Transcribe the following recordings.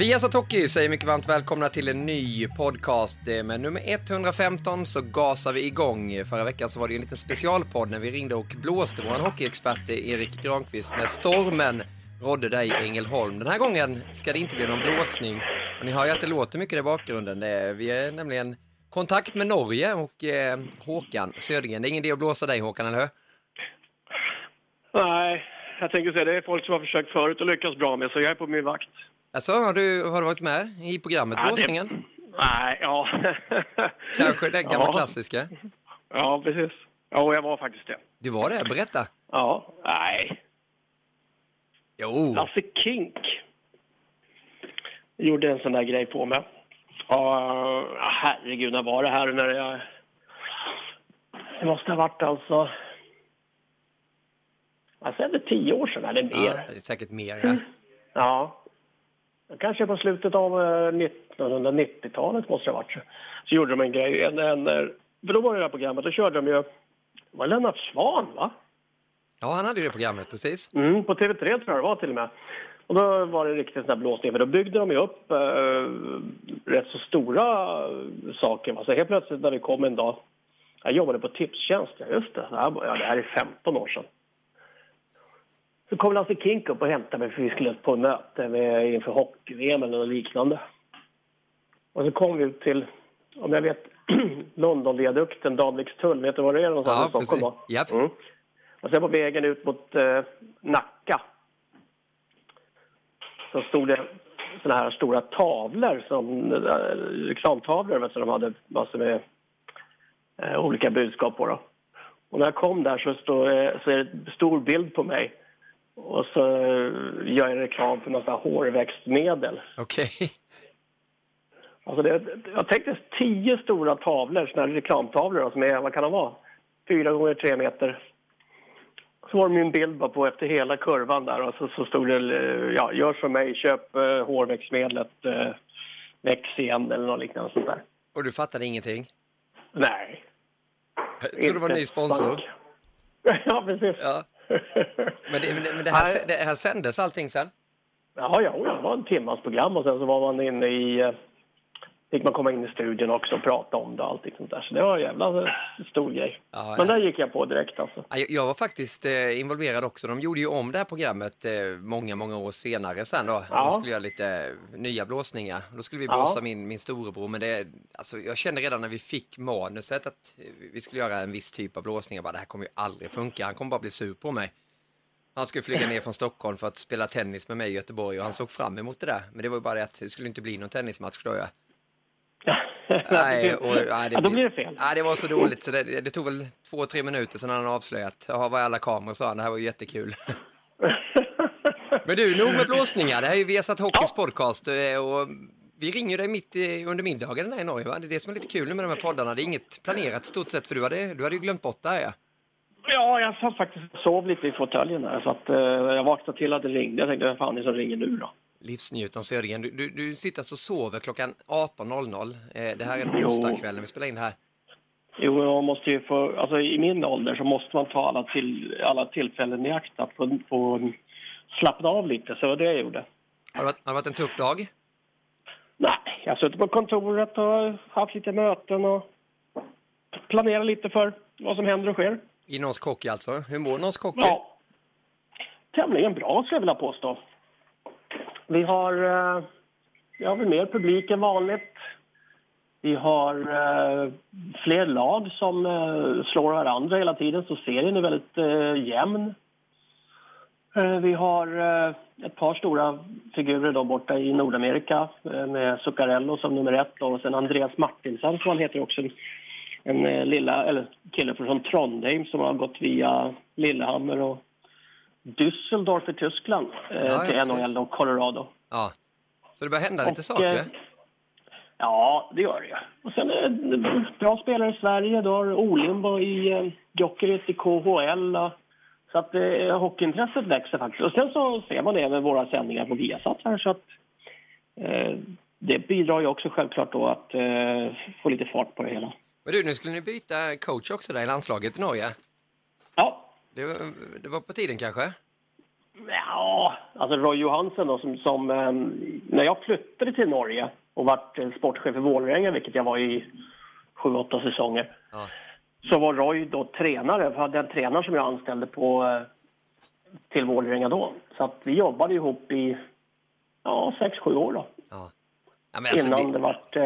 Viasat Hockey säger mycket varmt välkomna till en ny podcast. Eh, med nummer 115 så gasar vi igång. Förra veckan så var det ju en liten specialpodd när vi ringde och blåste vår hockeyexpert eh, Erik Granqvist när stormen rådde där i Ängelholm. Den här gången ska det inte bli någon blåsning. Och ni hör ju att det låter mycket i bakgrunden. Eh, vi är nämligen kontakt med Norge och eh, Håkan Södergren. Det är ingen idé att blåsa dig Håkan, eller hur? Nej, jag tänker säga det är folk som har försökt förut och lyckats bra med, så jag är på min vakt. Alltså, har du, har du varit med i programmet Ja, det-? Nej, ja. Kanske det gamla Ja. klassiska? Ja, precis. Ja, jag var faktiskt det. Du var det? Berätta. Ja, nej. Jo. Lasse Kink gjorde en sån där grej på mig. Ja, herregud, när var det här? När jag... Det måste ha varit alltså... Alltså, är det tio år sedan eller Ja, mer? det är säkert mer. Ja. Ja. Kanske på slutet av eh, 1990-talet måste det ha varit. Så, gjorde de en grej. En, en, eh, för då var det här programmet, då körde de ju... Det var Lennart Swahn, va? ja, han hade ju det programmet, precis. Mm, på TV3 tror jag det var till och med. Och då var det riktigt sån där blåsning, för då byggde de ju upp eh, rätt så stora eh, saker. Va? Så helt plötsligt när vi kom en dag, jag jobbade på Tipstjänst, just det, det här, ja, det här är 15 år sedan. Så kom Lasse Kink upp och hämtade mig för vi skulle på möte med, inför hockey-VM eller liknande. Och så kom vi ut till, om jag vet, Londonviadukten, Danvikstull, vet du var det är någonstans Ja, i Stockholm? då? Japp. Mm. Och sen på vägen ut mot eh, Nacka så stod det såna här stora tavlor, som, eh, reklamtavlor, vet du, de hade massor med eh, olika budskap på. Då. Och när jag kom där så, står, eh, så är det en stor bild på mig. Och så eh, gör jag reklam för här hårväxtmedel. Okej. Alltså det, jag tänkte tio stora tavlor, såna här reklamtavlor då, som är, vad kan de vara? Fyra gånger tre meter. Så var det min bild bara på efter hela kurvan där och så, så stod det, eh, ja, gör som mig, köp eh, hårväxtmedlet, eh, väx igen eller något liknande sånt där. Och du fattade ingenting? Nej. Jag tror det var en ny sponsor. ja, precis. Ja. Men, det, men, det, här, det här sändes allting sen? Ja, ja, det var en timmas program och sen så var man inne i... Fick man komma in i studion också och prata om det och allting sånt där. Så det var en jävla stor grej. Ja, Men ja. där gick jag på direkt alltså. Ja, Jag, jag var faktiskt eh, involverad också. De gjorde ju om det här programmet eh, många, många år senare sen då. Ja. De skulle göra lite eh, nya blåsningar. Då skulle vi Ja. blåsa min, min storebror. Men det, alltså, jag kände redan när vi fick manuset att vi skulle göra en viss typ av blåsning. Jag bara, det här kommer ju aldrig funka. Han kommer bara bli sur på mig. Han skulle flyga ner från Stockholm för att spela tennis med mig i Göteborg och han såg fram emot det där. Men det var ju bara det att det skulle inte bli någon tennismatch då. Ja. Nej, och, nej, det, ja, då blir det fel. Nej, det var så dåligt så det, det tog väl två, tre minuter sedan han avslöjat. Jaha, var är alla kameror sa han. Det här var ju jättekul. Men du, nog med blåsningar. Det här är ju Viasat Hockeys podcast eh, och vi ringer dig mitt i, under middagen där i Norge. Va? Det är det som är lite kul med de här poddarna. Det är inget planerat stort sett för du hade, du hade ju glömt bort det här. Ja. Ja, jag satt faktiskt och sov lite i fåtöljen där. Så att, eh, jag vaknade till att det ringde. Jag tänkte, vem fan är det som ringer nu då? Livsnjutaren Södergren, du, du, du sitter alltså och sover klockan 18.00. Eh, det här är en Jo. onsdag kväll när vi spelar in det här. Jo, man måste ju få, alltså i min ålder så måste man ta alla, till, alla tillfällen i akt att få, få slappna av lite. Så det var det jag gjorde. Har det varit, har det varit en tuff dag? Nej, jag har suttit på kontoret och haft lite möten och planerat lite för vad som händer och sker. I Norsk Hockey alltså. Hur mår Norsk Hockey? Ja, tämligen bra skulle jag vilja påstå. Vi har, eh, vi har väl mer publik än vanligt. Vi har eh, fler lag som eh, slår varandra hela tiden, så serien är väldigt jämn. Vi har ett par stora figurer då borta i Nordamerika med Zuccarello som nummer ett och sen Andreas Martinsson som han heter också. En, lilla, eller kille från Trondheim som har gått via Lillehammer och Düsseldorf i Tyskland eh, Ja, till. NHL och Colorado. Ja. Så det börjar hända lite Och, saker? eh, Ja, det gör det ju. Och sen det bra spelare i Sverige. Du har Olimbo i eh, Jokerit i KHL. Så att eh, hockeyintresset växer faktiskt. Och sen så ser man det med våra sändningar på Viasat här så att eh, det bidrar ju också självklart då att eh, få lite fart på det hela. Men du, nu skulle ni byta coach också där i landslaget i Norge. Ja, Det var, det var på tiden kanske? Ja, alltså Roy Johansen då, som, som eh, när jag flyttade till Norge och vart eh, sportchef i Vålerenga, vilket jag var i sju, åtta säsonger, Ja. så var Roy då tränare, för den tränare som jag anställde på eh, till Vålerenga då. Så att vi jobbade ihop i ja, sex, sju år då, ja. ja alltså, innan, det, det vart,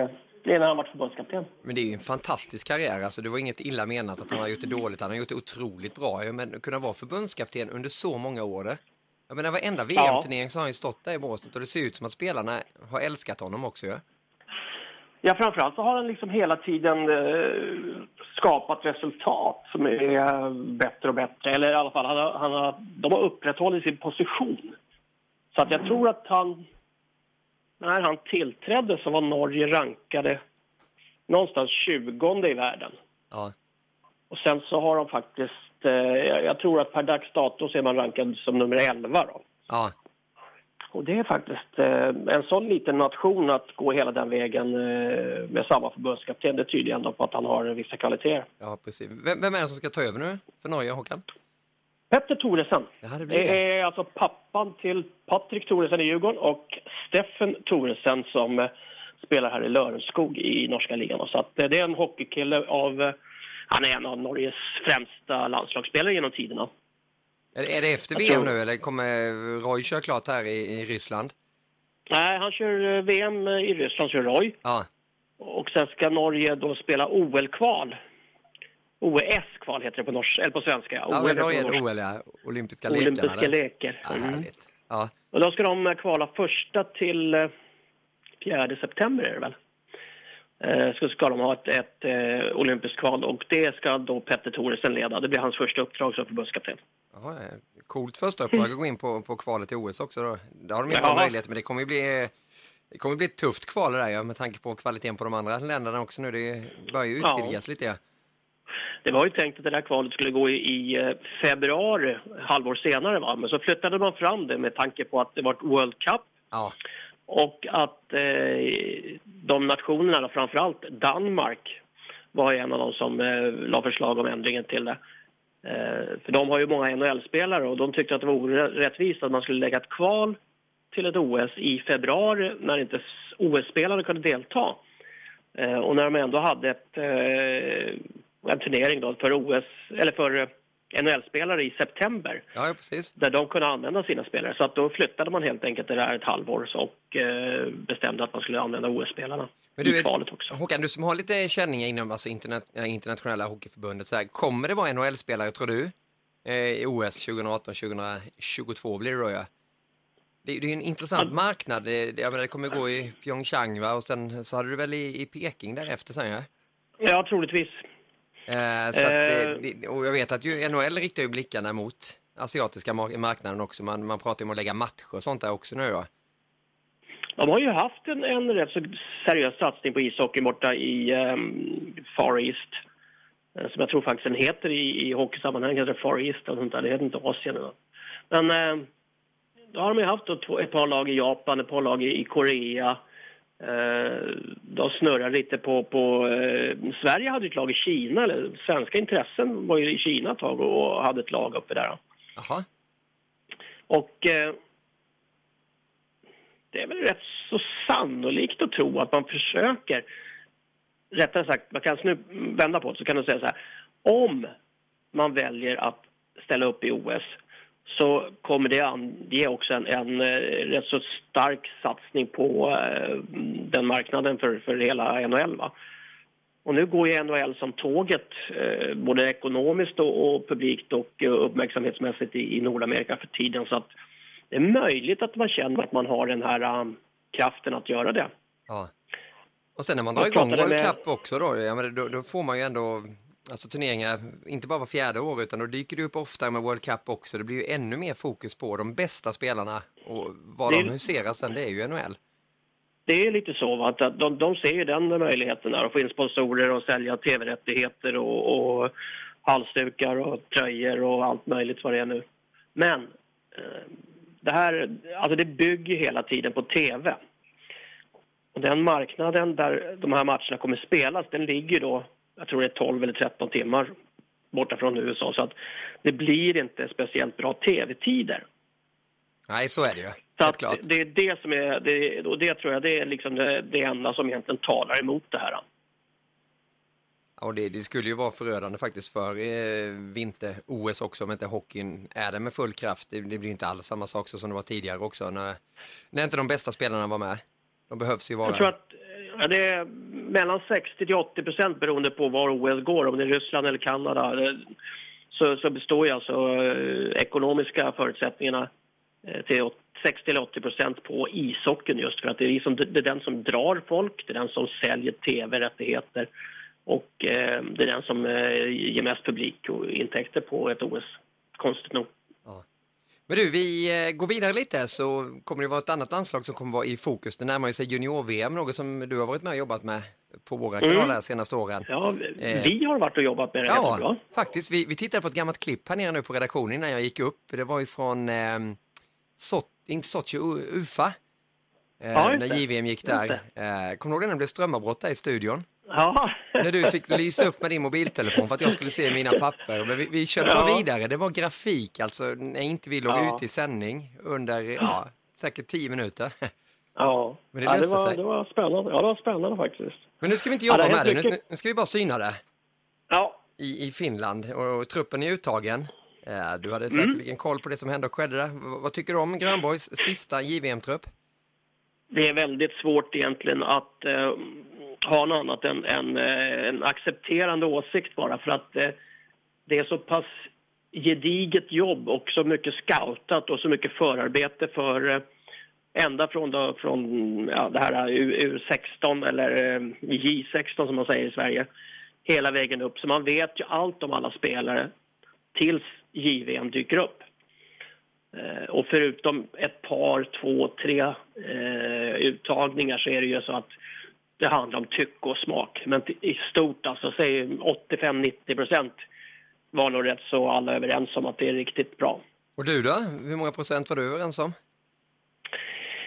eh, innan han vart förbundskapten. men det är ju en fantastisk karriär. Alltså, det var inget illa menat att han har gjort det dåligt. Han har gjort det otroligt bra. Men att kunna vara förbundskapten under så många år. det- Jag menar, varenda VM-turnering så har han ju stått där i båset och det ser ut som att spelarna har älskat honom också. Ja? Ja, framförallt så har han liksom hela tiden eh, skapat resultat som är eh, bättre och bättre. Eller i alla fall, han har, han har, de har upprätthållit sin position. Så att jag tror att han, när han tillträdde så var Norge rankade någonstans 20 i världen. Ja. Och sen så har de faktiskt, eh, jag tror att per dags dato så är man rankad som nummer 11 då. ja. Och det är faktiskt eh, en sån liten nation att gå hela den vägen eh, med samma förbundskapten. Det tyder ändå på att han har vissa kvaliteter. Ja, precis. Vem, vem är det som ska ta över nu för Norge, Håkan? Petter Thoresen. Ja, det det. Är alltså pappan till Patrik Thoresen i Djurgården och Steffen Thoresen som eh, spelar här i Lörenskog i norska ligan. Så att, eh, det är en hockeykille av... eh, Han är en av Norges främsta landslagsspelare genom tiderna. Är, det efter VM tror- nu eller kommer Roy köra klart här i, i Ryssland? Nej, han kör eh, VM i Ryssland, kör Roy. Ja, Och sen ska Norge då spela OL-kval. OS-kval heter det på, norsk, eller på svenska. ja OL är på Norge norska. OL, ja. Olympiska. Olympiska eller? leker. Ja, Mm. Ja, Och då ska de eh, kvala första till eh, 4 september är det väl. Eh, Så ska de ha ett, ett eh, olympiskt kval och det ska då Petter Thoresen leda. Det blir hans första uppdrag som förbundskapten. Jaha, eh, coolt första uppdrag att gå in på, på kvalet till OS också då. Där har de ju bra Ja. men det kommer ju bli, det kommer bli ett tufft kval där ja, med tanke på kvaliteten på de andra länderna också nu. Det börjar ju Ja. utvidgas lite. Ja. Det var ju tänkt att det där kvalet skulle gå i, i eh, februari, halvår senare va. Men så flyttade man fram det med tanke på att det var ett World Cup Ja, Och att eh, de nationerna, framförallt Danmark, var en av de som eh, la förslag om ändringen till det. Eh, för de har ju många NHL-spelare och de tyckte att det var orättvist att man skulle lägga ett kval till ett OS i februari när inte OS-spelare kunde delta. Eh, och när de ändå hade ett, eh, en turnering då för OS, eller för eh, NHL-spelare i september ja, ja precis. där de kunde använda sina spelare. Så att då flyttade man helt enkelt det där ett halvår och eh, bestämde att man skulle använda OS-spelarna Men du, i kvalet också. Håkan, du som har lite känningar inom alltså, internet, äh, internationella hockeyförbundet, så här, kommer det vara NHL-spelare tror du? Eh, I OS 2018, 2022 blir det då ja. Det, det är ju en intressant marknad. Det, det- jag menar, det kommer gå i Pyeongchang va? och sen så hade du väl i, i Peking därefter sen ja? Ja, troligtvis. Eh, så att, det, Eh. det, och jag vet att ju, NHL riktar ju blickarna mot asiatiska mar- marknaden också. Man, man pratar ju om att lägga matcher och sånt där också nu då. De har ju haft en, en rätt så seriös satsning på ishockey borta i ehm, Far East. Eh, som jag tror faktiskt den heter i, i hockeysammanhang, heter Far East och sånt där. Det heter inte Asien. Eller. Men eh, då har de ju haft ett par lag i Japan, ett par lag i Korea. Eh, de snurrar lite på... på eh, Sverige hade ett lag i Kina, eller svenska intressen var ju i Kina ett tag och hade ett lag uppe där. Jaha. Och eh, det är väl rätt så sannolikt att tro att man försöker rättare sagt, man kan nu vända på det så kan du säga så här. Om man väljer att ställa upp i OS så kommer det ge också en, en eh, rätt så stark satsning på eh, den marknaden för, för hela NHL. Va? Och nu går ju NHL som tåget, eh, både ekonomiskt och, publikt och uppmärksamhetsmässigt i, Nordamerika för tiden. Så att det är möjligt att man känner att man har den här kraften att göra det. Ja. Och sen när man drar igång World med... Cup också då, ja, men då, då, får man ju ändå alltså turneringar, inte bara var fjärde år utan då dyker det upp oftare med World Cup också. Det blir ju ännu mer fokus på de bästa spelarna och vad det... de huserar sen, det är ju NHL. Det är lite så, va? att de, de ser ju den möjligheten där, att få in sponsorer och sälja tv-rättigheter och, och halsdukar och tröjor och allt möjligt vad det är nu. Men eh, det här, alltså det bygger hela tiden på tv. Och den marknaden där de här matcherna kommer spelas, den ligger då, jag tror det är 12 eller 13 timmar borta från USA. Så att det blir inte speciellt bra tv-tider. Nej, så är det ju. Så att klart. det är det som är, det, och det tror jag det är liksom det, det enda som egentligen talar emot det här. Ja, det, det, skulle ju vara förödande faktiskt för eh, vinter-OS också om inte hockeyn är det med full kraft. Det, det blir inte alls samma sak som det var tidigare också när, när inte de bästa spelarna var med. De behövs ju vara... Jag tror att ja, det är mellan 60 till 80 procent beroende på var OS går, om det är Ryssland eller Kanada. Så, så består ju alltså eh, ekonomiska förutsättningarna eh, till 60 till 80 procent på ishockeyn just för att det är, liksom, det är den som drar folk, det är den som säljer tv-rättigheter och eh, det är den som eh, ger mest publik och intäkter på ett OS, konstigt nog. Men du, vi eh, går vidare lite så kommer det vara ett annat landslag som kommer vara i fokus. Det närmar sig junior-VM, något som du har varit med och jobbat med på våra mm. kanaler mm. senaste åren. Ja, vi eh, har varit och jobbat med det ja, bra. faktiskt. Vi, vi tittade på ett gammalt klipp här nere nu på redaktionen innan jag gick upp. Det var ju från, eh, Sot, inte Sochi, Ufa. Eh, ja, när JVM gick där. Eh, kommer du ihåg när det blev strömavbrott där i studion? Ja. När du fick lysa upp med din mobiltelefon för att jag skulle se mina papper. Men vi, vi körde ja. vidare. Det var grafik alltså när inte vi låg ja. ute i sändning under ja, säkert tio minuter. Ja, Men det, ja, det, var, sig. det var spännande. Ja, det var spännande faktiskt. Men nu ska vi inte jobba ja, med det. Nu, nu, ska vi bara syna det. Ja. I, i Finland och, och truppen är uttagen. Eh, du hade säkerligen mm. koll på det som hände och skedde där. Vad tycker du om Grönborgs sista JVM-trupp? Det är väldigt svårt egentligen att eh, ha något annat än, än eh, en accepterande åsikt bara för att eh, det är så pass gediget jobb och så mycket scoutat och så mycket förarbete för eh, ända från, då, från ja, det här eh, U16 eller eh, J16 som man säger i Sverige hela vägen upp. Så man vet ju allt om alla spelare tills JVM dyker upp. Och förutom ett par, två, tre eh, uttagningar så är det ju så att det handlar om tycke och smak. Men i stort, alltså säg 85-90 procent var nog rätt så alla överens om att det är riktigt bra. Och du då? Hur många procent var du överens om?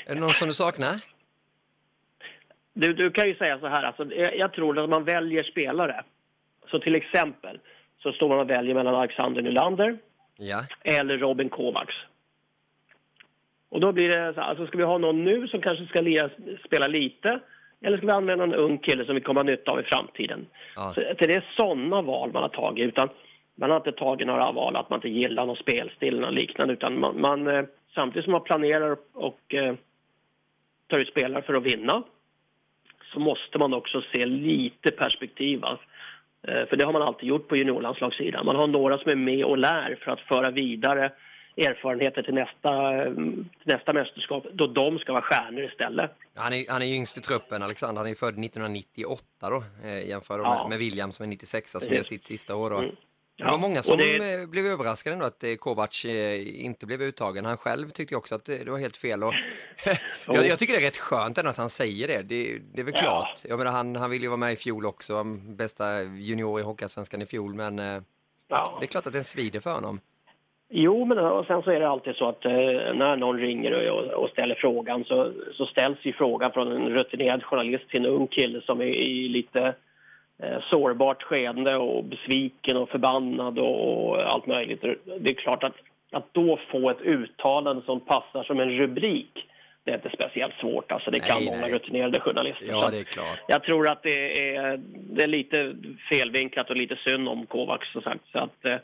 Är det någon som du saknar? Du, du kan ju säga så här, alltså, jag, jag tror att man väljer spelare. Så till exempel så står man och väljer mellan Alexander Nylander ja. eller Robin Kovacs. Och då blir det så alltså ska vi ha någon nu som kanske ska spela lite eller ska vi använda en ung kille som vi kommer ha nytta av i framtiden? Ja. Så, det är sådana val man har tagit. Utan man har inte tagit några val att man inte gillar någon spelstil eller liknande. Utan man, man eh, samtidigt som man planerar och eh, tar ut spelare för att vinna så måste man också se lite perspektiv. Eh, för det har man alltid gjort på juniorlandslagssidan. Man har några som är med och lär för att föra vidare erfarenheter till nästa, till nästa mästerskap då de ska vara stjärnor istället. Han är, han är yngst i truppen, Alexander. Han är född 1998 då, eh, jämfört ja. med, med William som är 96 som gör sitt sista år. Då. Mm. Det var många som det... Eh, blev överraskade ändå att eh, Kovac inte blev uttagen. Han själv tyckte också att det var helt fel. Och jag, jag, tycker det är rätt skönt ändå att han säger det. Det, det är väl ja. klart. Jag menar, han, han vill ju vara med i fjol också, bästa junior i Hockeyallsvenskan i fjol. Men ja. det är klart att det svider för honom. Jo, men och sen så är det alltid så att eh, när någon ringer och, och, ställer frågan så, så ställs ju frågan från en rutinerad journalist till en ung kille som är i lite eh, sårbart skeende och besviken och förbannad och, och, allt möjligt. Det är klart att, att då få ett uttalande som passar som en rubrik det är inte speciellt svårt. Alltså det nej, kan många rutinerade journalister. Ja, det är klart. Jag tror att det är, det är lite felvinklat och lite synd om Kovacs sagt. Så att, eh,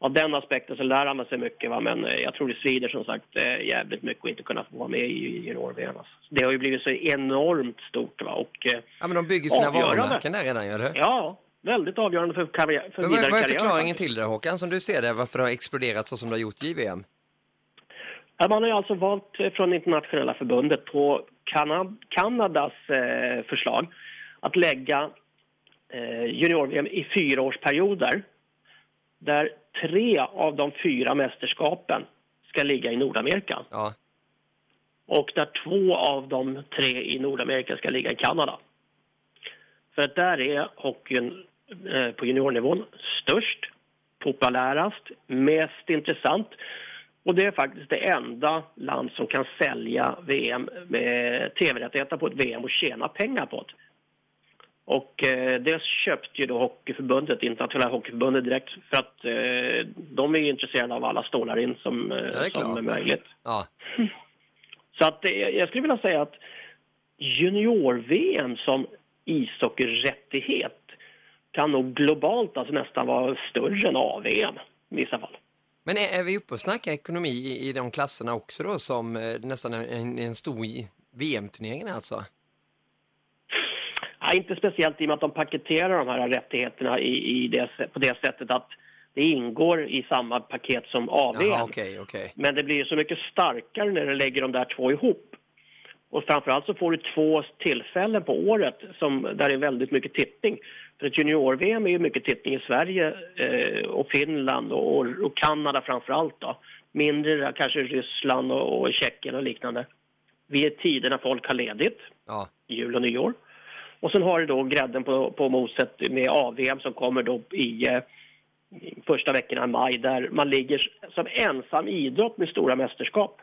av den aspekten så lär man sig mycket. Va? Men eh, jag tror det svider som sagt eh, jävligt mycket att inte kunna få vara med i junior-VM. Alltså. Det har ju blivit så enormt stort. Va? Och, eh, ja, men de bygger sina varumärken där redan, eller Ja, väldigt avgörande för, karriär, för men vidare Vad är förklaringen till det, Håkan, som du ser det? Varför det har exploderat så som det har gjort i JVM? Ja, man har ju alltså valt från internationella förbundet på Kanad Kanadas förslag att lägga junior-VM i fyraårsperioder där tre av de fyra mästerskapen ska ligga i Nordamerika. Ja. Och där två av de tre i Nordamerika ska ligga i Kanada. För att där är hockeyn eh, på juniornivån störst, populärast, mest intressant. Och det är faktiskt det enda land som kan sälja VM med tv-rättigheter på ett VM och tjäna pengar på det. Och eh, det köpte ju då Hockeyförbundet, Internationella Hockeyförbundet direkt för att eh, de är intresserade av alla stålar in som, eh, är, som är möjligt. Ja. Så att eh, jag skulle vilja säga att junior-VM som ishockeyrättighet kan nog globalt alltså nästan vara större än AVM i vissa fall. Men är, är vi uppe och snackar ekonomi i, i de klasserna också då som eh, nästan en, en stor VM-turnering alltså? Ja, inte speciellt i och med att de paketerar de här rättigheterna i, i det, på det sättet att det ingår i samma paket som AV. Jaha, okay, okay. Men det blir så mycket starkare när du lägger de där två ihop. Och framförallt så får du två tillfällen på året som, där det är väldigt mycket tittning. För ett junior-VM är ju mycket tittning i Sverige eh, och Finland och, och Kanada framförallt då. Mindre kanske Ryssland och, och Tjeckien och liknande. Vid tider när folk har ledigt, ja. jul och nyår. Och sen har du då grädden på, på moset med AVM som kommer då i, eh, första veckorna i maj där man ligger som ensam idrott med stora mästerskap.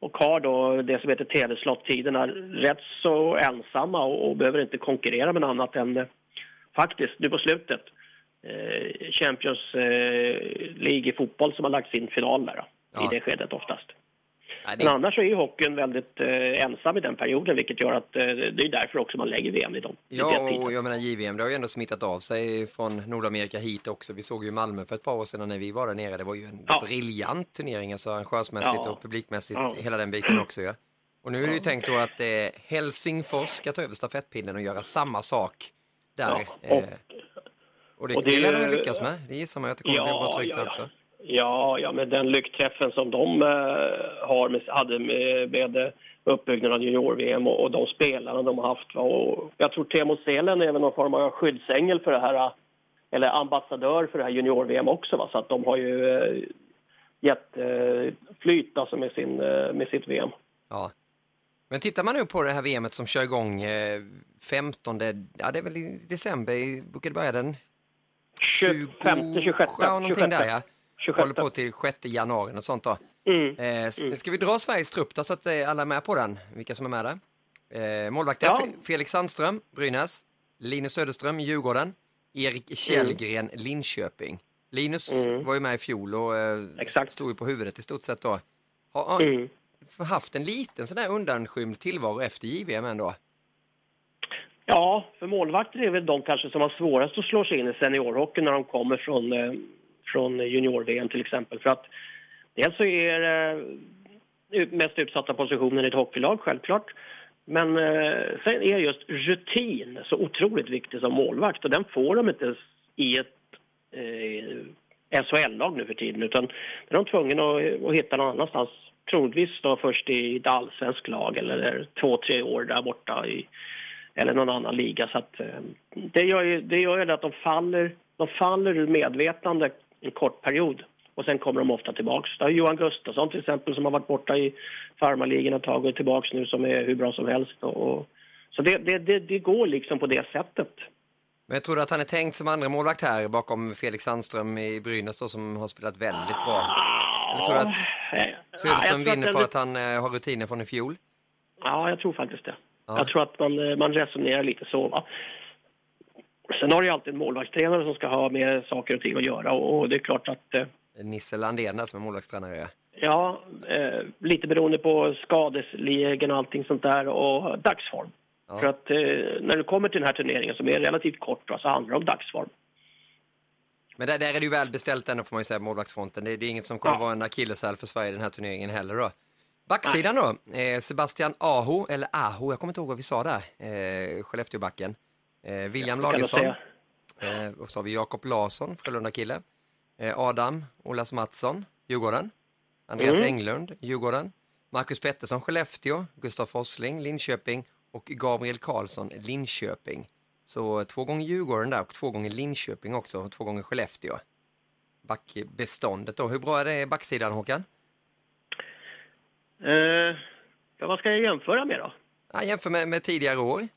Och har då det som heter tv-slottiderna rätt så ensamma och, och, behöver inte konkurrera med något annat än eh, faktiskt nu på slutet eh, Champions eh, League i fotboll som har lagt sin final där ja. i det skedet oftast. Nej, det... Men annars är ju hockeyn väldigt eh, ensam i den perioden vilket gör att eh, det är därför också man lägger VM i dem. Ja, och jag menar JVM, det har ju ändå smittat av sig från Nordamerika hit också. Vi såg ju Malmö för ett par år sedan när vi var där nere. Det var ju en ja. briljant turnering, alltså arrangörsmässigt ja. och publikmässigt, ja. hela den biten också. Ja. Och nu är det ju tänkt då att eh, Helsingfors ska ta över stafettpinnen och göra samma sak där. Ja, och, eh, och det, och det, lär de lyckas med. Det gissar man att det kommer ja, bli bra tryck ja, också. Ja, ja, med den lyckträffen som de eh, har med, hade med, med uppbyggnaden av junior-VM och, och, de spelarna de har haft. Och jag tror Teemu Selen är någon form av skyddsängel för det här, eller ambassadör för det här junior-VM också. Va? Så att de har ju eh, gett eh, flyt alltså med, sin, eh, med sitt VM. Ja. Men tittar man nu på det här VMet som kör igång eh, 15, ja det är väl i december, det börja den 25, 26. Ja, någonting 26. där ja. 26. Håller på till 6 januari och sånt då. Mm. Eh, mm. Ska vi dra Sveriges trupp då så att eh, alla är med på den? Vilka som är med där? Eh, målvakter ja. Felix Sandström, Brynäs. Linus Söderström, Djurgården. Erik Källgren, mm. Linköping. Linus mm. var ju med i fjol och eh, stod ju på huvudet i stort sett då. Har, har mm. haft en liten sån där undanskymd tillvaro efter JVM ändå? Ja, för målvakter är väl de kanske som har svårast att slå sig in i seniorhockeyn när de kommer från eh, från junior-VM till exempel. För att dels så är eh, det mest utsatta positionen i ett hockeylag, självklart. Men eh, sen är just rutin så otroligt viktig som målvakt och den får de inte i ett eh, SHL-lag nu för tiden utan är de tvungna att, att hitta någon annanstans. Troligtvis då först i ett allsvenskt lag eller två, tre år där borta i eller någon annan liga. Så att, eh, det gör ju det gör att de faller de faller ur medvetande en kort period och sen kommer de ofta tillbaks. Det har Johan Gustafsson till exempel som har varit borta i farmarligan ett tag och är tillbaks nu som är hur bra som helst. Och, så det, det, det, det går liksom på det sättet. Men jag tror att han är tänkt som andra målvakt här bakom Felix Sandström i Brynäs då, som har spelat väldigt bra. Eller tror du att Söderström ja, vinner på att han eh, har rutiner från i fjol? Ja, jag tror faktiskt det. Ja. Jag tror att man, eh, man resonerar lite så. Va? Sen har du alltid en målvaktstränare som ska ha med saker och ting att göra och, det är klart att... Eh, Nisse Landén som är målvaktstränare. Ja, eh, lite beroende på skadeslägen och allting sånt där och dagsform. Ja. För att eh, när du kommer till den här turneringen som är relativt kort så handlar det om dagsform. Men där, där är det ju väl beställt ändå får man ju säga, målvaktsfronten. Det, det är inget som kommer ja. vara en akilleshäl för Sverige i den här turneringen heller då. Backsidan då, eh, Sebastian Aho, eller Aho, jag kommer inte ihåg vad vi sa där, eh, Skellefteåbacken. Eh, William Lagesson, eh, och så har vi Jakob Larsson, Frölunda-kille. Eh, Adam Olas Mattsson, Djurgården. Andreas mm. Englund, Djurgården. Marcus Pettersson, Skellefteå. Gustav Forsling, Linköping. Och Gabriel Karlsson, Linköping. Så två gånger Djurgården där och två gånger Linköping också. Och två gånger Skellefteå. Backbeståndet då. Hur bra är det backsidan, Håkan? Uh, ja, vad ska jag jämföra med då? Ja, jämför med, med tidigare år.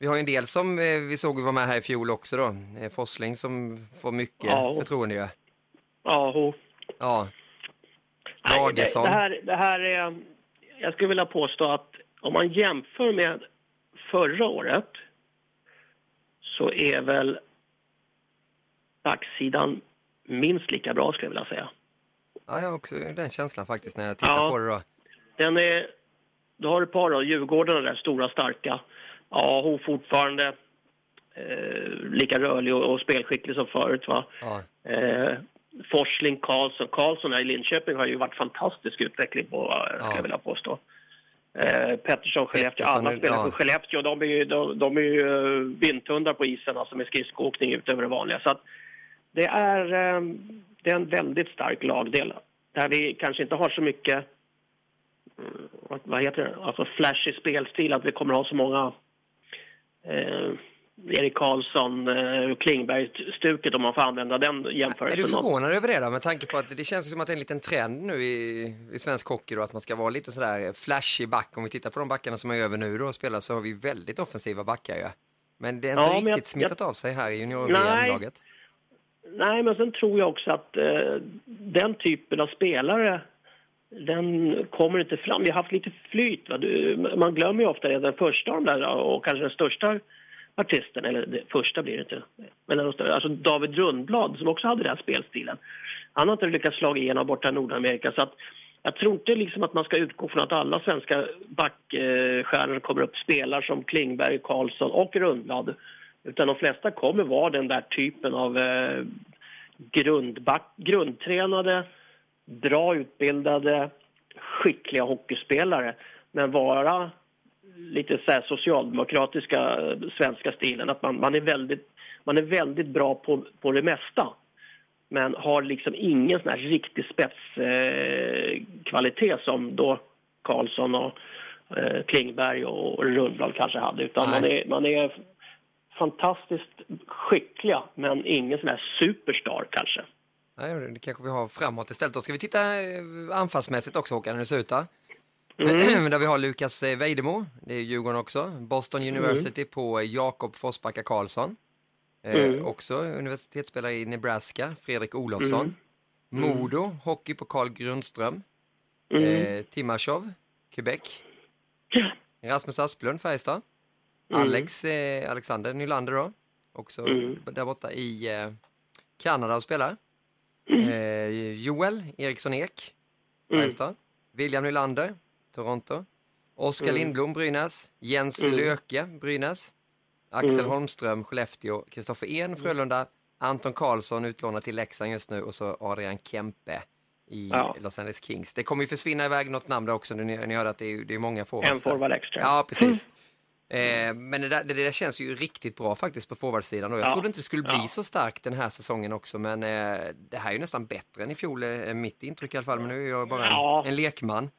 Vi har ju en del som eh, vi såg var med här i fjol också då. Eh, Forsling som får mycket ja. förtroende ju. Ja. Ja. Lagesson. Det, det, här, det här är... Jag skulle vilja påstå att om man jämför med förra året så är väl backsidan minst lika bra skulle jag vilja säga. Ja, jag har också den känslan faktiskt när jag tittar ja, på det då. Den är, du har ett par då, Djurgården där stora starka. Ja, hon fortfarande eh, lika rörlig och, och, spelskicklig som förut va. Ja. Eh, Forsling, Karlsson. Karlsson här i Linköping har ju varit fantastisk utveckling på, ja. skulle jag vilja påstå. Eh, Pettersson, Skellefteå, alla spelar ja. för Skellefteå. De är ju, de, de är ju uh, vindhundar på isen, alltså med skridskoåkning utöver det vanliga. Så att det är, um, det är en väldigt stark lagdel. Där vi kanske inte har så mycket, um, vad heter det, alltså flashig spelstil, att vi kommer ha så många uh, Erik Karlsson, eh, Klingberg-stuket om man får använda den jämförelsen. Är du förvånad över det då? Med tanke på att det känns som att det är en liten trend nu i, i svensk hockey då, att man ska vara lite sådär flashig back. Om vi tittar på de backarna som är över nu då och spelar så har vi väldigt offensiva backar ju. Ja. Men det är inte ja, riktigt jag, smittat jag, av sig här i junior-VM-laget. Nej, men sen tror jag också att eh, den typen av spelare den kommer inte fram. Vi har haft lite flyt. Va? Du, man glömmer ju ofta det, den första av de där och kanske den största artisten, eller det första blir det inte, men alltså David Rundblad som också hade den här spelstilen. Han har inte lyckats slå igenom borta i Nordamerika så att jag tror inte liksom att man ska utgå från att alla svenska backstjärnor kommer upp spelar som Klingberg, Karlsson och Rundblad. Utan de flesta kommer vara den där typen av eh, grundback, grundtränade, bra utbildade, skickliga hockeyspelare. Men vara lite så socialdemokratiska eh, svenska stilen. Att man, man, är väldigt, man är väldigt bra på, på det mesta men har liksom ingen sån här riktig spetskvalitet eh, som då Karlsson och eh, Klingberg och Rundblad kanske hade. Utan man är, man är fantastiskt skickliga men ingen sån här superstar kanske. Nej, det kanske vi har framåt istället. Då ska vi titta eh, anfallsmässigt också Håkan, hur det ser ut där? Mm. Där vi har Lukas eh, Vejdemo, det är Djurgården också. Boston mm. University mm. på Jakob Forsbacka Karlsson. Eh, mm. också universitetsspelare i Nebraska, Fredrik Olofsson. Mm. mm. Modo, hockey på Carl Grundström. Mm. Eh, Timashov, Quebec. Rasmus Asplund, Färjestad. Alex, eh, Alexander Nylander då. Också där borta i eh, Kanada och spelar. Eh, Joel Eriksson Ek, Färjestad. William Nylander, Toronto. Oskar mm. Lindblom, Brynäs. Jens mm. Löke, Brynäs. Axel mm. Holmström, Skellefteå. Kristoffer En, Frölunda. Anton Karlsson utlånad till Leksand just nu och så Adrian Kempe i ja. Los Angeles Kings. Det kommer ju försvinna iväg något namn där också. Ni, ni hörde att det är, det är många forwards. En forward extra. Ja, precis. Mm. Eh, men det där, det där, känns ju riktigt bra faktiskt på forwardsidan och jag ja. trodde inte det skulle bli ja. så starkt den här säsongen också men eh, det här är ju nästan bättre än i fjol, eh, mitt intryck i alla fall, men nu är jag bara en, en lekman.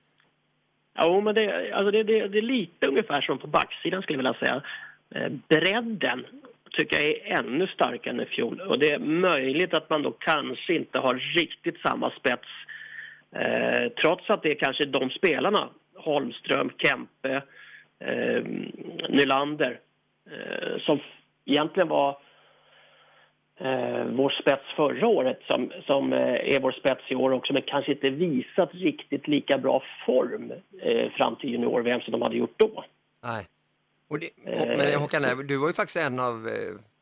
Jo, men det, alltså det, det, det, är lite ungefär som på backsidan skulle jag vilja säga. Eh, bredden tycker jag är ännu starkare än i fjol. Och det är möjligt att man då kanske inte har riktigt samma spets. Eh, trots att det är kanske de spelarna, Holmström, Kempe, eh, Nylander, eh, som egentligen var eh, vår spets förra året som, som eh, är vår spets i år också men kanske inte visat riktigt lika bra form eh, fram till junior-VM som de hade gjort då. Nej. Och det, och, men Håkan, du var ju faktiskt en av eh,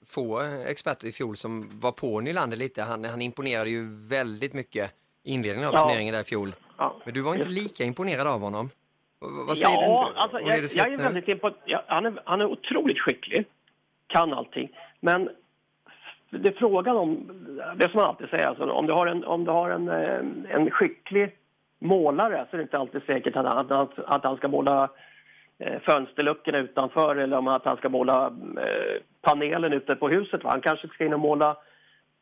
få experter i fjol som var på Nylander lite. Han, han imponerade ju väldigt mycket i inledningen av ja. turneringen där i fjol. Ja. Men du var inte lika imponerad av honom. Vad säger ja, du? Alltså, jag, jag är väldigt imponerad. Ja, han, är, han är otroligt skicklig. Kan allting. Men det är frågan om, det som man alltid säger, alltså, om du har, en, om du har en, eh, en skicklig målare så är det inte alltid säkert att, att, att han ska måla eh, fönsterluckorna utanför eller om att han ska måla eh, panelen ute på huset. Va? Han kanske ska in och måla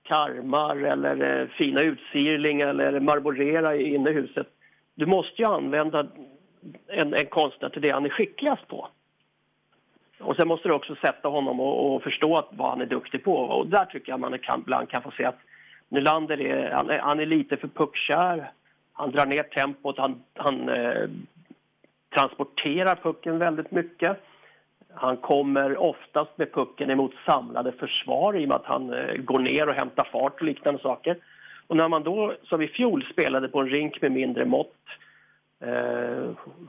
karmar eller fina utsirling eller marmorera inne i huset. Du måste ju använda en, en konstnär till det han är skickligast på. Och sen måste du också sätta honom och, och förstå att, vad han är duktig på. Och där tycker jag man kan, ibland kan få se att Nylander är, han är, han är lite för puckkär. Han drar ner tempot, han, han eh, transporterar pucken väldigt mycket. Han kommer oftast med pucken emot samlade försvar i och med att han eh, går ner och hämtar fart och liknande saker. Och när man då, som i fjol, spelade på en rink med mindre mått eh,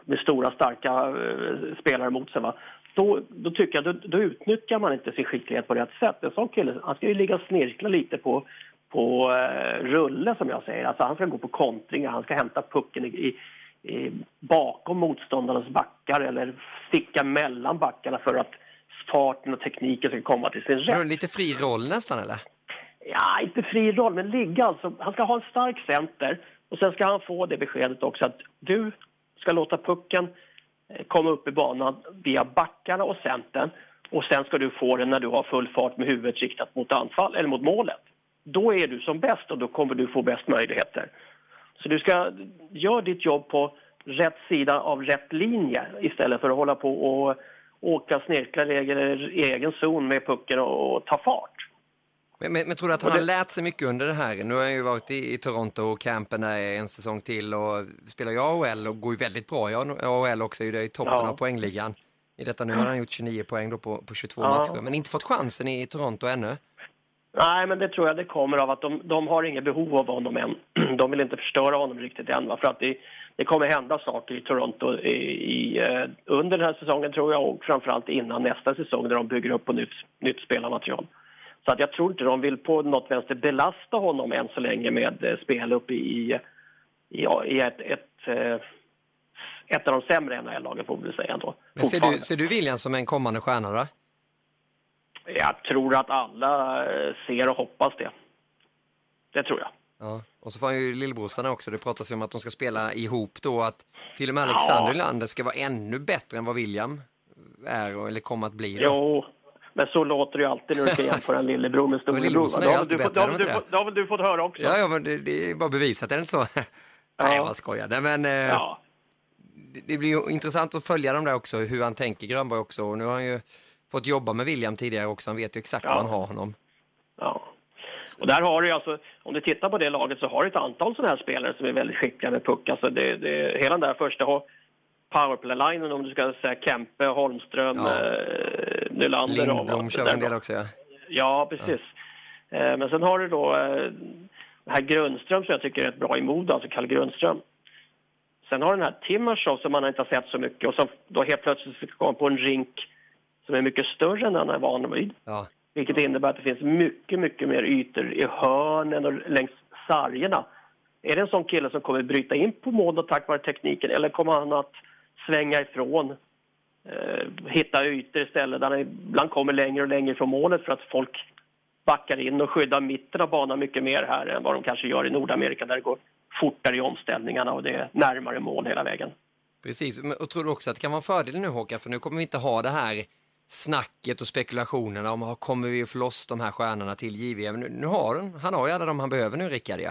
med stora starka eh, spelare mot sig, va? Då, då tycker jag då, då, utnyttjar man inte sin skicklighet på rätt sätt. En sån kille, han ska ju ligga och snirkla lite på, på eh, rulle som jag säger. Alltså han ska gå på kontringar, han ska hämta pucken i, i, i, bakom motståndarnas backar eller sticka mellan backarna för att farten och tekniken ska komma till sin rätt. Lite fri roll nästan eller? Ja, inte fri roll, men ligga alltså. Han ska ha en stark center och sen ska han få det beskedet också att du ska låta pucken eh, komma upp i banan via backarna och centern och sen ska du få den när du har full fart med huvudet riktat mot anfall eller mot målet. Då är du som bäst och då kommer du få bäst möjligheter. Så du ska göra ditt jobb på rätt sida av rätt linje istället för att hålla på och åka snirkla i egen zon med pucken och ta fart. Men, men, men, tror du att han det... har lärt sig mycket under det här? Nu har han ju varit i, i Toronto och campen en säsong till och spelar ju AHL och går ju väldigt bra i AHL också, är i toppen ja. av poängligan. I detta nu har han gjort 29 poäng då på, på 22 ja. matcher, men inte fått chansen i Toronto ännu. Nej, men det tror jag det kommer av att de, de har inget behov av honom än. De vill inte förstöra honom riktigt än, va? för att det, det kommer hända saker i Toronto i, i, eh, under den här säsongen tror jag och framförallt innan nästa säsong där de bygger upp på nytt, nytt spelarmaterial. Så att jag tror inte de vill på något vänster belasta honom än så länge med eh, spel upp i, i, i ett, ett, eh, ett av de sämre NHL-lagen får vi säga ändå. Men ser du, ser du William som en kommande stjärna då? Jag tror att alla eh, ser och hoppas det. Det tror jag. Ja, och så får han ju lillbrorsarna också. Det pratas ju om att de ska spela ihop då. Att till och med Alexander ja. Landet ska vara ännu bättre än vad William är eller kommer att bli. Då. Jo, men så låter det ju alltid när du ska jämföra en lillebror med storebror. Det har, du det, det har väl du fått höra också? Ja, ja men det, det är bara bevisat, är det inte så? Nej, jag bara skojar. Nej, men, eh, ja. det, blir ju intressant att följa dem där också, hur han tänker Grönborg också. Och nu har han ju fått jobba med William tidigare också, han vet ju exakt ja. var han har honom. Ja. Och där har du alltså, om du tittar på det laget så har du ett antal sådana här spelare som är väldigt skickliga med puck. Alltså det, det, hela den där första powerplay-linen om du ska säga Kempe, Holmström, ja. eh, Nylander. Lindblom kör en del också ja. Ja, precis. Ja. Eh, men sen har du då eh, här Grundström som jag tycker är rätt bra i mod, alltså Kalle Grundström. Sen har du den här Timmershow som man inte har sett så mycket och som då helt plötsligt komma på en rink som är mycket större än den är van vid. Ja. Vilket innebär att det finns mycket, mycket mer ytor i hörnen och längs sargerna. Är det en sån kille som kommer bryta in på mål tack vare tekniken eller kommer han att svänga ifrån, eh, hitta ytor istället där han ibland kommer längre och längre från målet för att folk backar in och skyddar mitten av banan mycket mer här än vad de kanske gör i Nordamerika där det går fortare i omställningarna och det är närmare mål hela vägen. Precis, och tror du också att det kan vara en fördel nu Håkan, för nu kommer vi inte ha det här snacket och spekulationerna om kommer vi att få loss de här stjärnorna till JVM. Nu, nu har han, han har ju alla de han behöver nu Rickard ja.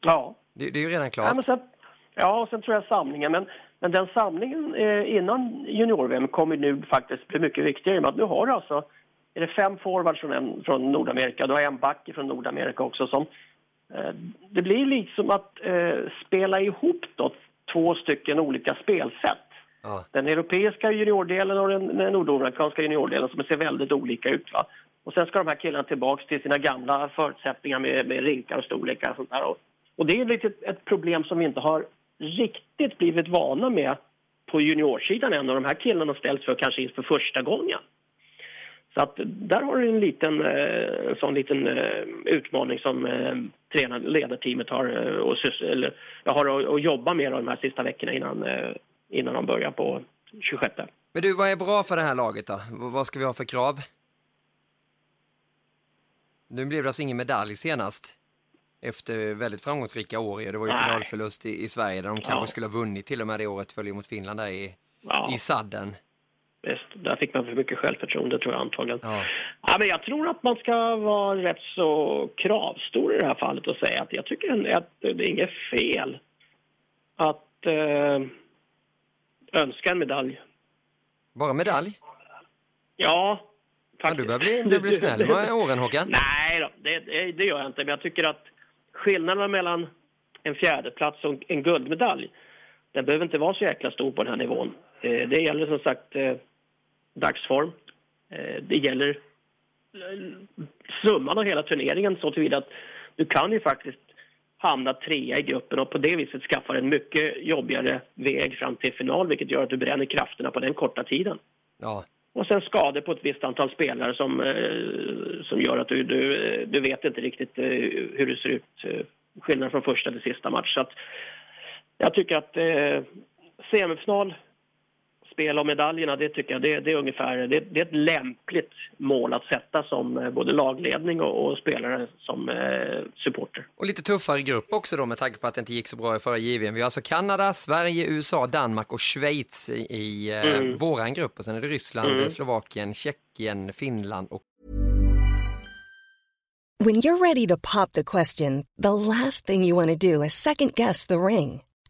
Ja. Det, det är ju redan klart. Ja, sen, ja, och sen tror jag samlingen, men men den samlingen eh, innan junior-VM kommer nu faktiskt bli mycket viktigare med att nu har du alltså är det fem forwards från, en, från Nordamerika. Du har en back från Nordamerika också. Som, eh, det blir liksom att eh, spela ihop då två stycken olika spelsätt. Ja. Den europeiska juniordelen och den, den nordamerikanska juniordelen som ser väldigt olika ut. Va? Och sen ska de här killarna tillbaka till sina gamla förutsättningar med, med rinkar och storlekar och sånt där. Och, och det är lite ett problem som vi inte har riktigt blivit vana med på juniorsidan än och de här killarna ställs för kanske inför första gången. Så att där har du en liten en sån liten eh, utmaning som eh, tränar, ledarteamet har, och, eller, har att, jobba med de här sista veckorna innan, innan de börjar på 26. Men du, vad är bra för det här laget då? Vad ska vi ha för krav? Nu blev det alltså ingen medalj senast efter väldigt framgångsrika år. Det var ju Nej. finalförlust i, i, Sverige där de kanske skulle ha vunnit till och med det året, följer mot Finland där i, ja. i sadden. Visst, där fick man för mycket självförtroende tror jag antagligen. Ja. ja. men jag tror att man ska vara rätt så kravstor i det här fallet och säga att jag tycker att det är inget fel att eh, önska en medalj. Bara medalj? Ja, faktiskt. Ja, du börjar bli, du blir snäll med åren Håkan. Nej då, det, det, det, gör jag inte. Men jag tycker att skillnaden mellan en fjärdeplats och en guldmedalj den behöver inte vara så jäkla stor på den här nivån. Eh, det gäller som sagt eh, dagsform. Eh, det gäller eh, summan av hela turneringen så tillvida att du kan ju faktiskt hamna trea i gruppen och på det viset skaffa en mycket jobbigare väg fram till final vilket gör att du bränner krafterna på den korta tiden. Ja. Och sen skador på ett visst antal spelare som, eh, som gör att du, du, du vet inte riktigt eh, hur det ser ut. Eh, Skillnaden från första till sista match. Så att jag tycker att eh, semifinal spel om medaljerna, det tycker jag det, det är ungefär det, det, är ett lämpligt mål att sätta som eh, både lagledning och, och spelare som eh, supporter. Och lite tuffare grupp också då med tanke på att det inte gick så bra i förra JVM. Vi har alltså Kanada, Sverige, USA, Danmark och Schweiz i, i eh, mm. våran grupp och sen är det Ryssland, mm. Slovakien, Tjeckien, Finland och When you're ready to pop the question, the last thing you want to do is second guess the ring.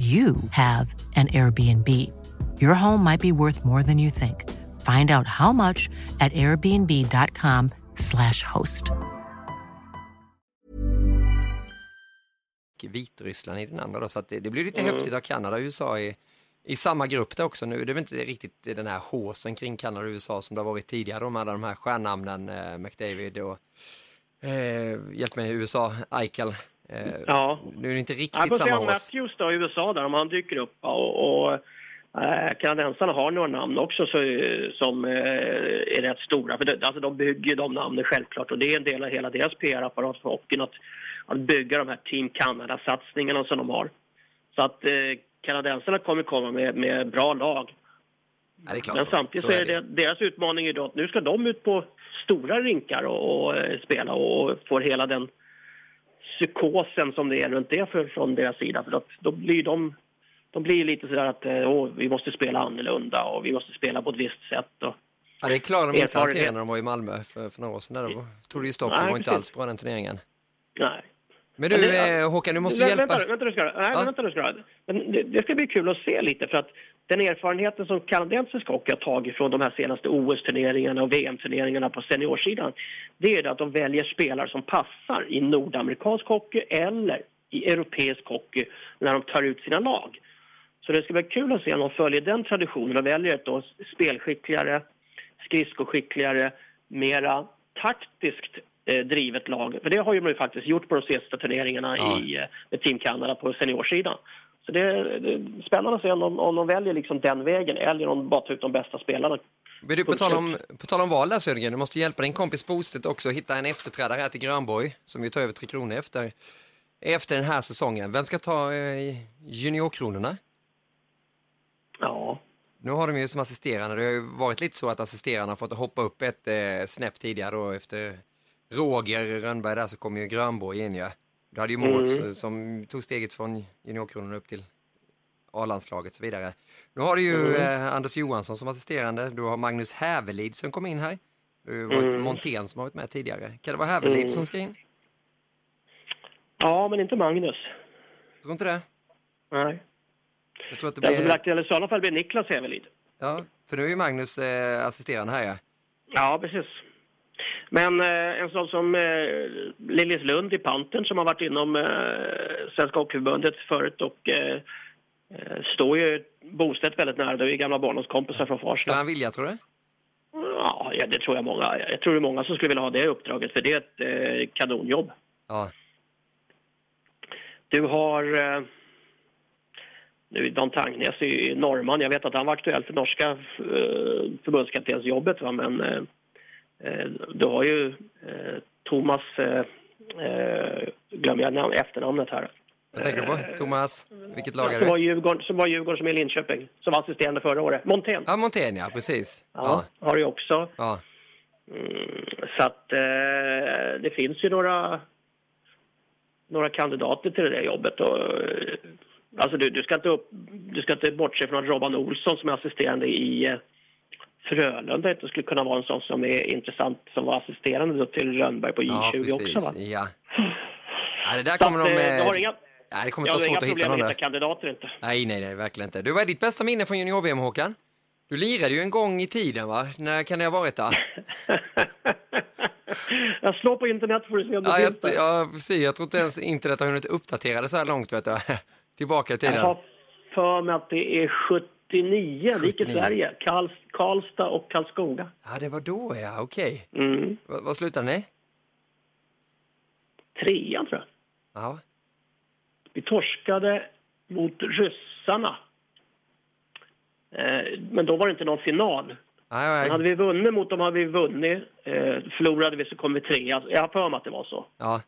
you have an Airbnb. Your home might be worth more than you think. Find out how much at airbnb.com slash host. Vitryssland i den andra då, så det, det, blir lite mm. häftigt att Kanada och USA i, i samma grupp där också nu. Det är väl inte riktigt den här håsen kring Kanada och USA som det har varit tidigare. med alla de här stjärnnamnen, eh, McDavid och eh, hjälp mig, USA, Eichel. Eh, ja. Nu är det inte riktigt samma se om Matthews då i USA där, om han dyker upp. Och, och eh, kanadensarna har några namn också så, som eh, är rätt stora. För det, alltså, de bygger de namnen självklart och det är en del av hela deras PR-apparat för hockeyn att, att bygga de här Team Canada-satsningarna som de har. Så att eh, kanadensarna kommer komma med, med bra lag. Ja, klart, Men samtidigt så är, det, deras utmaning då att nu ska de ut på stora rinkar och, och eh, spela och få hela den psykosen som det är runt det för, från deras sida. För att då blir de, de blir lite sådär att åh, vi måste spela annorlunda och vi måste spela på ett visst sätt. Och ja, det klarade de inte att hantera när de var i Malmö för, för några år sedan. Då tog det ju stopp, det var inte alls bra den turneringen. Nej. Men du det, eh, Håkan, du måste vänta, hjälpa... Vänta, vänta, du ska, nej, ja. vänta du ska. Det, det ska bli kul att se lite för att den erfarenheten som kanadensisk hockey har tagit från de här senaste OS-turneringarna och VM-turneringarna på seniorsidan det är att de väljer spelare som passar i nordamerikansk hockey eller i europeisk hockey när de tar ut sina lag. Så det ska bli kul att se om de följer den traditionen och väljer ett då spelskickligare, skridskoskickligare, mera taktiskt eh, drivet lag. För det har ju man ju faktiskt gjort på de senaste turneringarna Ja. i, eh, med Team Canada på seniorsidan. Så det är, det är spännande att se om, de- om de väljer liksom den vägen eller om de bara tar ut de bästa spelarna. Men du, på tal, om, på tal om val där Södergren, du måste hjälpa din kompis Bostedt också att hitta en efterträdare här till Grönborg, som ju tar över Tre Kronor efter, efter den här säsongen. Vem ska ta eh, juniorkronorna? Ja, Nu har de ju som assisterande, det har ju varit lite så att assisterarna fått hoppa upp ett eh, snäpp tidigare då efter Roger Rönnberg där så kom ju Grönborg in ju. Du hade ju Moritz eh, som tog steget från juniorkronorna upp till A-landslaget och så vidare. Nu har du ju eh, Anders Johansson som assisterande, du har Magnus Hävelid som kom in här. Du har varit Montén som har varit med tidigare. Kan det vara Hävelid som ska in? ja men inte Magnus. Tror inte det? Nej. Jag tror att det blir... aktuellt i sådana fall blir Niklas Hävelid. Ja, för nu är ju Magnus eh, assisterande här ja. Ja, precis. Men eh, en sån som eh, Lillis Lund i Pantern som har varit inom eh, Svenska Hockeyförbundet förut och eh, eh, står ju Bostedt väldigt nära. Det är ju gamla barndomskompisar från Skulle Farsta. han vilja tror du? Ja, det tror jag många. Jag tror det är många som skulle vilja ha det uppdraget för det är ett eh, kanonjobb. Ja. Du har eh, nu Dan Tangnes i norrman. Jag vet att han var aktuell för norska eh, förbundskaptensjobbet. Men eh, du har ju eh, Thomas, eh, eh, glömmer jag namn, efternamnet här. Vad tänker du på? Thomas? Vilket lag är Som var, det? Djurgården, som var Djurgården som är i Linköping, som var assisterande förra året. Montén. Ja, Montén ja, precis. Ja, Ja. har du också. ja. Mm, så att eh, det finns ju några, nåra kandidater till det där jobbet. Och, eh, alltså du, du, ska inte upp, du ska inte bortse från att Robban Olsson som är assisterande i eh, Frölunda inte skulle kunna vara en sån som är intressant som var assisterande då till Rönnberg på Ja, J20 precis. också va? Ja. ja, det där Så kommer att, de... eh, du har eh, inga, Nej, det kommer ja, inte du vara svårt att hitta någon hitta där. kandidater inte. Nej, nej, nej, verkligen inte. Du, vad är ditt bästa minne från junior-VM, Håkan? Du lirade ju en gång i tiden, va? När kan det ha varit då? jag slår på internet för att se om det Ja, jag, där. ja, precis. Jag tror inte ens internet har hunnit uppdatera det så här långt, vet du. Tillbaka i Jag tiden. har för mig att det är 79, vilket 79. Sverige. Karls, Karlstad och Karlskoga. Ja, det var då, ja. Okej. Mm. Vad, slutade ni? Trean tror jag. Ja. Vi torskade mot ryssarna. Eh, men då var det inte någon final. Men nej. hade vi vunnit mot dem hade vi vunnit. Eh, förlorade vi så kom vi trea. Jag har för mig att det var så. Ja.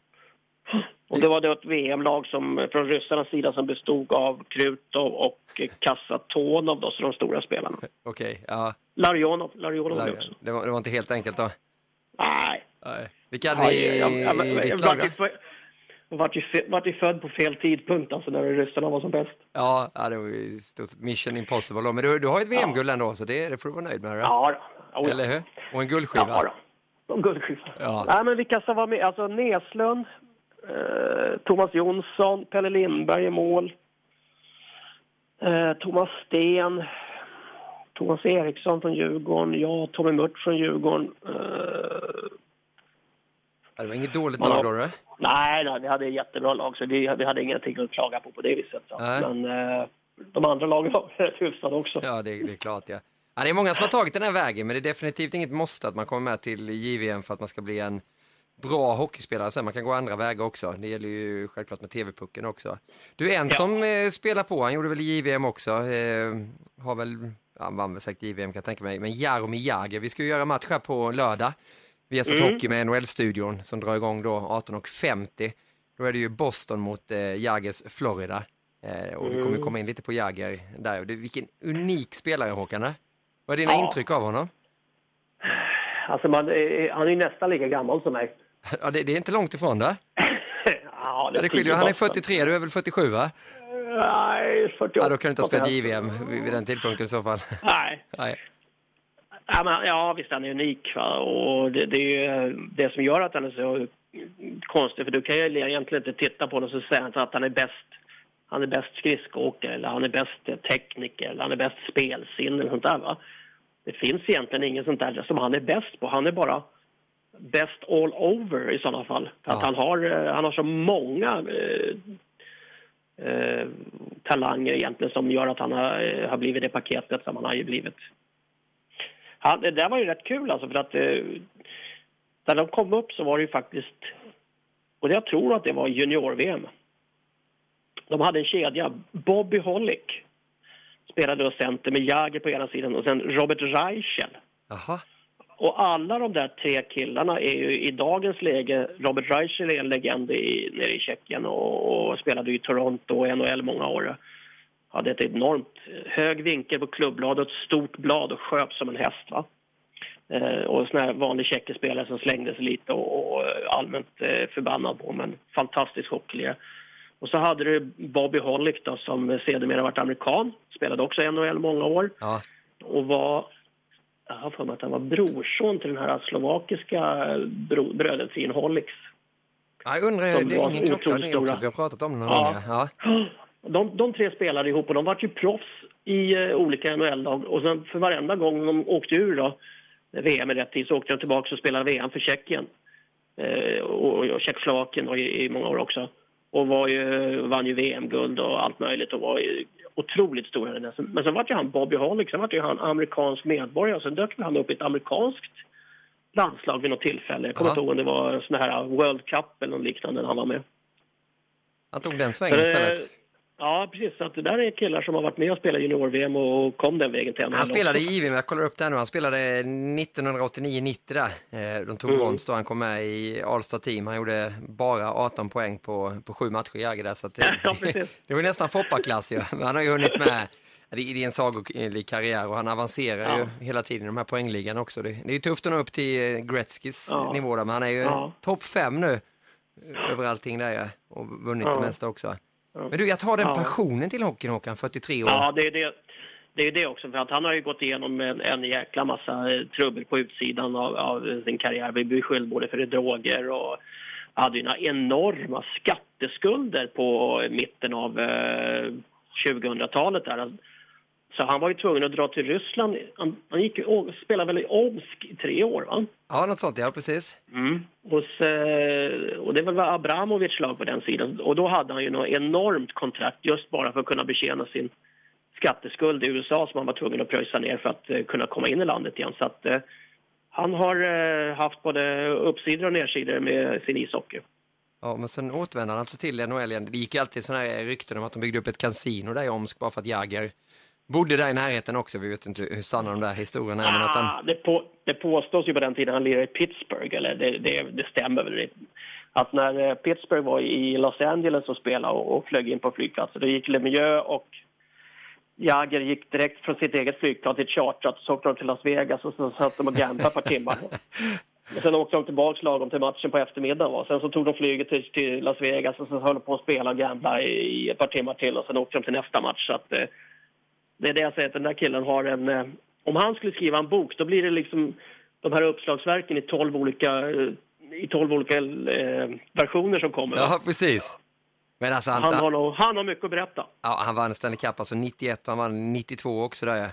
Och det var då ett VM-lag som, från ryssarnas sida som bestod av Krutov och Kasatonov, då, så de stora spelarna. Okej. Ja. Larionov, Larionov det också. Det var, det var inte helt enkelt då. Nej, Nej. Vilka hade ni i, ditt lag då? vart ju vart ju född på fel tidpunkt, alltså när ryssarna var som bäst. Ja, ja, det var ju stort mission impossible då. Men du, du har ju ett VM-guld ändå, så det, det får du vara nöjd med. Då. Ja, då. Eller hur? Och en guldskiva. Ja, då. Och guldskiva. Ja. Nej, men vilka som var med? Alltså Näslund, eh, Thomas Jonsson, Pelle Lindberg i mål. Eh, Thomas Sten, Thomas Eriksson från Djurgården, jag, Tommy Mört från Djurgården. Eh, det var inget dåligt lag då, nej, nej, vi hade ett jättebra lag så vi, vi hade ingenting att klaga på på det viset. Så. Nej. Men eh, de andra lagen var rätt hyfsade också. Ja, det, det är klart ja. ja. Det är många som har tagit den här vägen, men det är definitivt inget måste att man kommer med till JVM för att man ska bli en bra hockeyspelare sen. Man kan gå andra vägar också. Det gäller ju självklart med TV-pucken också. Du, en Ja. som eh, spelar på, han gjorde väl JVM också, eh, har väl, ja, han vann väl säkert JVM kan jag tänka mig, men Jaromir Jagr. Vi ska ju göra match här på lördag. Vi har sett Mm. hockey med NHL-studion som drar igång då 18.50. Då är det ju Boston mot eh, Jagers Florida. Eh, och vi kommer Mm. komma in lite på Jagger där. Det, vilken unik spelare Håkan är. Vad är dina Ja. intryck av honom? Alltså man, eh, han är ju nästan lika gammal som mig. Ja, det, det är inte långt ifrån det. ja, Ja, det skiljer, han är bort. 43, du är väl 47 va? Nej, 48. Ja, då kan du inte ha spelat JVM vid, den tidpunkten i så fall. Nej. Nej. Ja, men, ja, visst han är unik. Va? Och det, det är det som gör att han är så konstig. För du kan ju egentligen inte titta på honom och säga att han är bäst. Han är bäst skridskoåkare eller han är bäst tekniker eller han är bäst spelsinne eller sånt där. Va? Det finns egentligen ingen sånt där som han är bäst på. Han är bara bäst all over i sådana fall. För att Ja. han har, eh, han har så många eh, eh, talanger egentligen som gör att han har, eh, har blivit det paketet som han har ju blivit. Han, det där var ju rätt kul alltså för att eh, när de kom upp så var det ju faktiskt, och jag tror att det var junior-VM. De hade en kedja, Bobby Hollick spelade då center med Jagr på ena sidan och sen Robert Reichel. Jaha. Och alla de där tre killarna är ju i dagens läge, Robert Reichel är en legend i, nere i Tjeckien och, och spelade i Toronto och NHL många år. Hade ett enormt hög vinkel på klubbladet, stort blad och sköp som en häst. Va? Eh, och sån här vanlig tjeckispelare som slängde sig lite och, och allmänt eh, förbannad på men fantastisk hockeylirare. Och så hade du Bobby Hollick då, som sedermera varit amerikan, spelade också NHL många år Ja. och var, jag har för mig att han var brorson till den här slovakiska bro, brödet. Ja, Jag undrar, det är ingen klocka det också, vi har pratat om det Ja. Ja. De, de tre spelade ihop och de var ju proffs i eh, olika NHL-lag och sen för varenda gång de åkte ur då, VM i rätt tid, så åkte de tillbaka och spelade VM för Tjeckien. Eh, och, och Tjeckoslovakien i, i många år också. Och var ju, vann ju VM-guld och allt möjligt och var ju otroligt stora. Men sen, men sen var ju han Bobby Hollick, sen var ju han amerikansk medborgare och sen dök han upp i ett amerikanskt landslag vid något tillfälle. Jag kommer inte ihåg om det var sån här World Cup eller något liknande han var med. Han tog den svängen Eh, istället. Ja, precis. Så att det där är killar som har varit med och spelat junior-VM och kom den vägen till Han spelade i JVM, jag kollar upp det här nu, han spelade 1989-90 där. Eh, De tog Mm. brons då, han kom med i All-Star Team. Han gjorde bara 18 poäng på, på sju matcher i där. Så det, Ja, det var nästan Foppa-klass ju. Men han har ju hunnit med, det är en sagolik karriär och han avancerar Ja. ju hela tiden i de här poängligan också. Det, det är ju tufft att nå upp till eh, Gretzkys Ja. nivå där, men han är ju Ja. topp fem nu eh, över allting där ja. och vunnit Ja. det mesta också. Men du, jag tar den passionen till hockeyn Håkan, 43 år. Ja, det är det. Det är det också, för att han har ju gått igenom en, en jäkla massa eh, trubbel på utsidan av, av sin karriär. Vi beskylld både för droger och hade ju några enorma skatteskulder på mitten av eh, 2000-talet där. Så han var ju tvungen att dra till Ryssland. Han, han gick och spelade väl i Omsk i tre år, va? Ja, något sånt, ja precis. Hos, eh, och det var Abramovic lag på den sidan. Och då hade han ju något enormt kontrakt just bara för att kunna betjäna sin skatteskuld i USA som han var tvungen att pröjsa ner för att eh, kunna komma in i landet igen. Så att, eh, han har eh, haft både uppsidor och nedsidor med sin ishockey. Ja, men sen återvände han alltså till NHL igen. Det gick alltid sådana här rykten om att de byggde upp ett kasino där i Omsk bara för att Jagger bodde där i närheten också. Vi vet inte hur sanna de där historierna är, men att han... Ah, det, på, det påstås ju på den tiden han lirade i Pittsburgh, eller det, det, det stämmer väl. Att när eh, Pittsburgh var i Los Angeles och spelade och, och flög in på flygplatsen, då gick Lemieux och Jagger gick direkt från sitt eget flygplan till ett chartrat och så åkte de till Las Vegas och så satt de och gamblade ett par timmar. Och sen åkte de tillbaka lagom till matchen på eftermiddagen. Va? Sen så tog de flyget till, till Las Vegas och så höll de på att spela och gambla i, i ett par timmar till och sen åkte de till nästa match. Så att, eh, det är det jag säger, att den där killen har en... Eh, om han skulle skriva en bok, då blir det liksom de här uppslagsverken i tolv olika, eh, i 12 olika eh, versioner som kommer. Ja, precis. Men alltså han, han, har nog, han har mycket att berätta. ja, han vann Stanley Cup alltså 91 och han vann 92 också där. ja.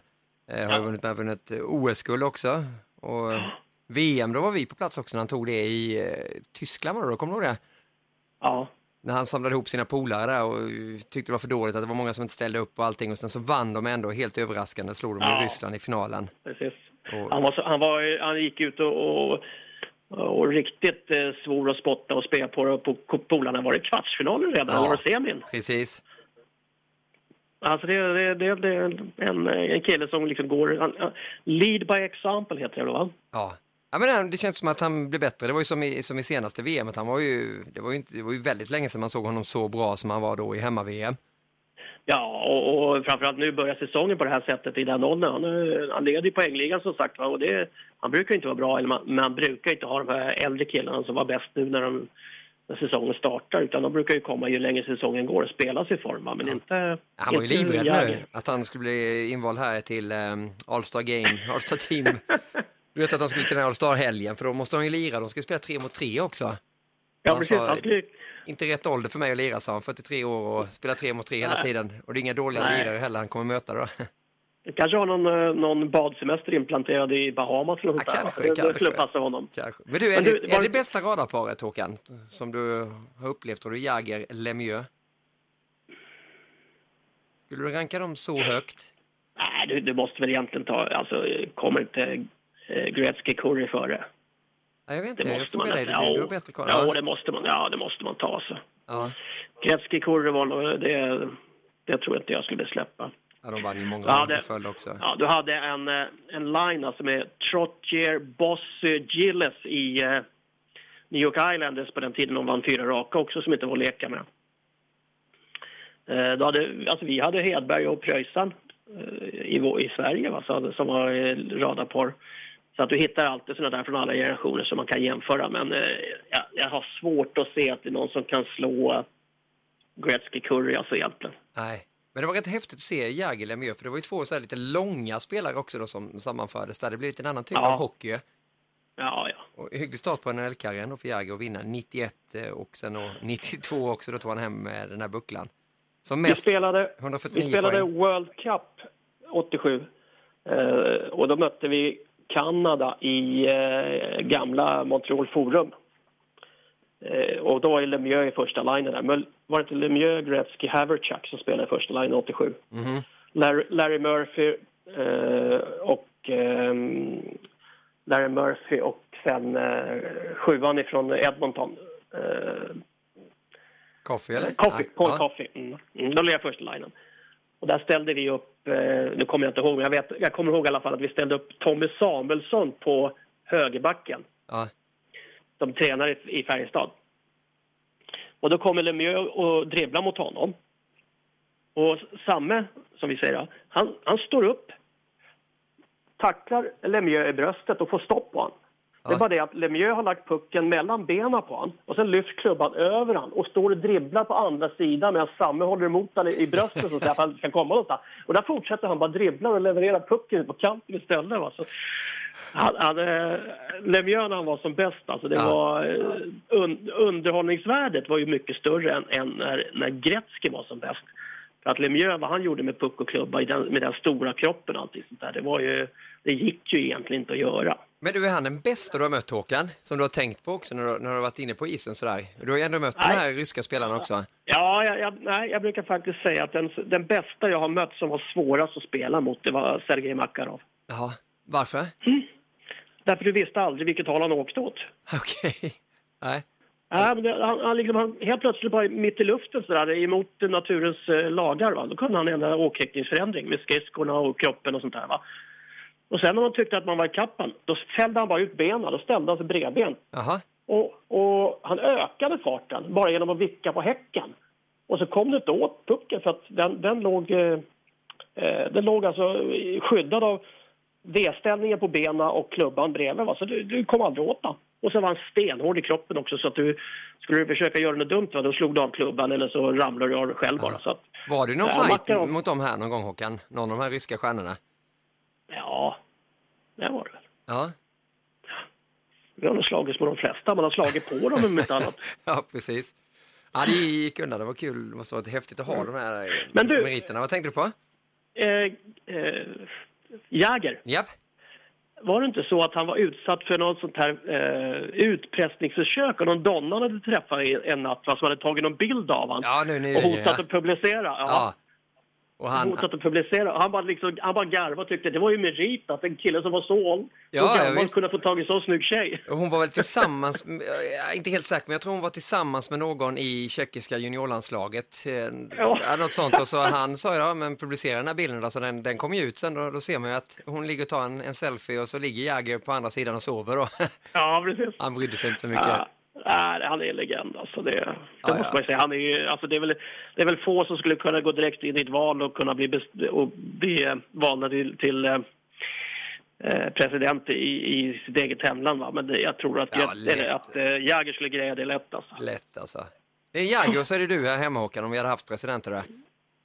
Eh, har ju vunnit med vunnit eh, OS-guld också. Och eh, VM, då var vi på plats också när han tog det i eh, Tyskland var det då, kommer du ihåg det? Ja, När han samlade ihop sina polare där och eh, tyckte det var för dåligt att det var många som inte ställde upp och allting och sen så vann de ändå helt överraskande, slog de Ja. i Ryssland i finalen. precis. Och- Han, var så, han, var, han gick ut och, och, och riktigt eh, svor och spottade och spelade på, på polarna. Var det kvartsfinalen redan? Ja. Var det semin? Precis. Alltså det, det, det, det är en, en kille som liksom går... Han, han- lead by example heter det va? Ja. Ja, men det känns som att han blev bättre. Det var ju som i, som i senaste VM. Att han var ju, det, var ju inte, det var ju väldigt länge sedan man såg honom så bra som han var då i hemma-VM. Ja, och, och framförallt nu börjar säsongen på det här sättet i den åldern. Han, eh, han leder i poängligan som sagt och det, han brukar inte vara bra, eller man, man brukar inte ha de här äldre killarna som var bäst nu när, de, när säsongen startar, utan de brukar ju komma ju längre säsongen går och spela sig i form, men inte... Han var ju livrädd nu att han skulle bli invald här till um, All-Star Game, All-Star Team. Du vet att han skulle till den här All-Star-helgen, för då måste de ju lira. De ska ju spela tre mot tre också. Ja, Han precis. sa- Han Inte rätt ålder för mig att lira, sa han. 43 år och spelar tre mot tre hela tiden. Och det är inga dåliga Nej. lirare heller han kommer möta då. kanske har någon, eh, någon badsemester implanterad i Bahamas eller något Ja, där, va? kanske, det, kanske. skulle passa honom. Kanske. Men du, är, Men du, det, är var- det bästa radarparet Håkan, som du har upplevt? Har du Jagger, Lemieux? Skulle du ranka dem så högt? Nej, du, du måste väl egentligen ta... Alltså, kommer inte Gretzky Curry före? Ja, jag vet inte, Det jag måste frågar man dig, nästan- du ja. bättre koll. Ja, Ja. det måste man, ja, det måste man ta. Alltså. Ja. Gretzky, Kurre var nog- det, det tror jag inte jag skulle släppa. ja, de vann ju många Ja, i följd också. Ja, du hade en, eh, en line alltså med Trottier, Bossy, Gilles i eh, New York Islanders på den tiden de vann fyra raka också som inte var att leka med. Eh, då hade, alltså vi hade Hedberg och Pröjsarn eh, i, i Sverige va, så, som var eh, radarpar. Så att du hittar alltid sådana där från alla generationer som man kan jämföra. Men eh, jag, jag har svårt att se att det är någon som kan slå eh, Gretzky Curry alltså egentligen. Nej. Men det var rätt häftigt att se Jagr Lemieux, för det var ju två så här lite långa spelare också då som sammanfördes där. Det blev lite en annan typ Ja. av hockey. Ja, ja. Och hygglig start på NHL-karriären då för Jagr att vinna 91 eh, och sen då 92 också, då tog han hem med den här bucklan. Som Vi mest spelade, 149 vi spelade poäng. World Cup 87 eh, och då mötte vi Kanada i eh, gamla Montreal Forum. Eh, och då var ju Lemieux i första linjen där. Men var det inte Lemieux, Gretzky, Haverchuk som spelade i första linjen 87? Mhm. Larry, Larry Murphy eh, och ehm, Larry Murphy och sen eh, sjuan ifrån Edmonton. Eh, Coffee eller? Coffee. Paul ja. Coffey. Mm. Mm, då blev jag första linen. Och där ställde vi upp, nu kommer jag inte ihåg, men jag, vet, jag kommer ihåg i alla fall att vi ställde upp Tommy Samuelsson på högerbacken. Ja. De tränar i, Färjestad. Och då kommer Lemieux och dribblar mot honom. Och Samme, som vi säger, han, han står upp, tacklar Lemieux i bröstet och får stopp på honom. Det är bara det att Lemieux har lagt pucken mellan benen på honom och sen lyfts klubban över han och står och dribblar på andra sidan medan Samme håller emot honom i bröstet så att han ska komma någonstans. Och där fortsätter han bara dribbla och leverera pucken på kanten istället. Va? Så, han, han, eh, Lemieux när han var som bäst, alltså det Ja. var, eh, un, underhållningsvärdet var ju mycket större än, än när, när Gretzky var som bäst. För att Lemieux, vad han gjorde med puck och klubba den, med den stora kroppen och allting sånt där, det var ju, det gick ju egentligen inte att göra. Men du, är han den bästa du har mött Håkan? Som du har tänkt på också när du, när du har varit inne på isen sådär? Du har ju ändå mött de Nej. här ryska spelarna också. Ja, jag, jag, nej, jag brukar faktiskt säga att den, den bästa jag har mött som var svårast att spela mot, det var Sergej Makarov. Jaha, varför? Därför du visste aldrig vilket håll han åkte åt. Okej. Nej. Ja, men det, han, han, liksom, han, helt plötsligt bara mitt i luften sådär, emot naturens eh, lagar, va? då kunde han ändra åkriktningsförändring med skridskorna och kroppen och sånt där. Va? Och sen när man tyckte att man var i kappan, då fällde han bara ut benen, då ställde han sig bredben. Jaha. Och, och han ökade farten bara genom att vicka på häcken. Och så kom det inte åt pucken för att den, den låg, eh, eh, den låg alltså skyddad av V-ställningen på benen och klubban bredvid. Va? Så du, du kom aldrig åt den. Och så var han stenhård i kroppen också så att du skulle du försöka göra något dumt va? då slog du av klubban eller så ramlade du av själv bara. Så att, Var det någon Ja, fight mot dem här någon gång Håkan? Någon av de här ryska stjärnorna? Ja, det var det väl. Ja. Vi har nog slagits med de flesta, man har slagit på dem om inte annat. Ja, precis. Ja, det gick undan. Det var kul. Det måste varit häftigt att ha de här eh, Men du- meriterna. Vad tänkte du på? Eh, eh, Jäger. Japp. Var det inte så att han var utsatt för något sånt här eh, utpressningsförsök och någon donna han hade träffat en natt va, som hade tagit någon bild av honom Ja, nu, nu, och hotat ja. att publicera? Ja. Och han, att publicera. Han bara, liksom, han bara garvade och tyckte det var ju merit att en kille som var så, Ja, ja, gammal kunde få tag i så snygg tjej. och hon var väl tillsammans, inte helt säker, men jag tror hon var tillsammans med någon i tjeckiska juniorlandslaget. Eh, Ja. Något sånt. Och så han sa ja, men publicera den här bilden då, så den, den kom ju ut sen. Då, då ser man ju att hon ligger och tar en, en selfie och så ligger Jagger på andra sidan och sover. Då. Ja, precis. Han brydde sig inte så mycket. Ja, nej, han är en legend alltså. Det, det måste ja. man säga. Han är, alltså, det, är väl, det är väl få som skulle kunna gå direkt in i ett val och kunna bli, best- och bli eh, valda till, till eh, eh, president i, i sitt eget hemland. Va? Men det, jag tror att, Ja, jag, eller, att eh, Jäger skulle greja det lätt alltså. Lätt alltså. Det är Jagger och så är det du här hemma Håkan, om vi hade haft presidenter där.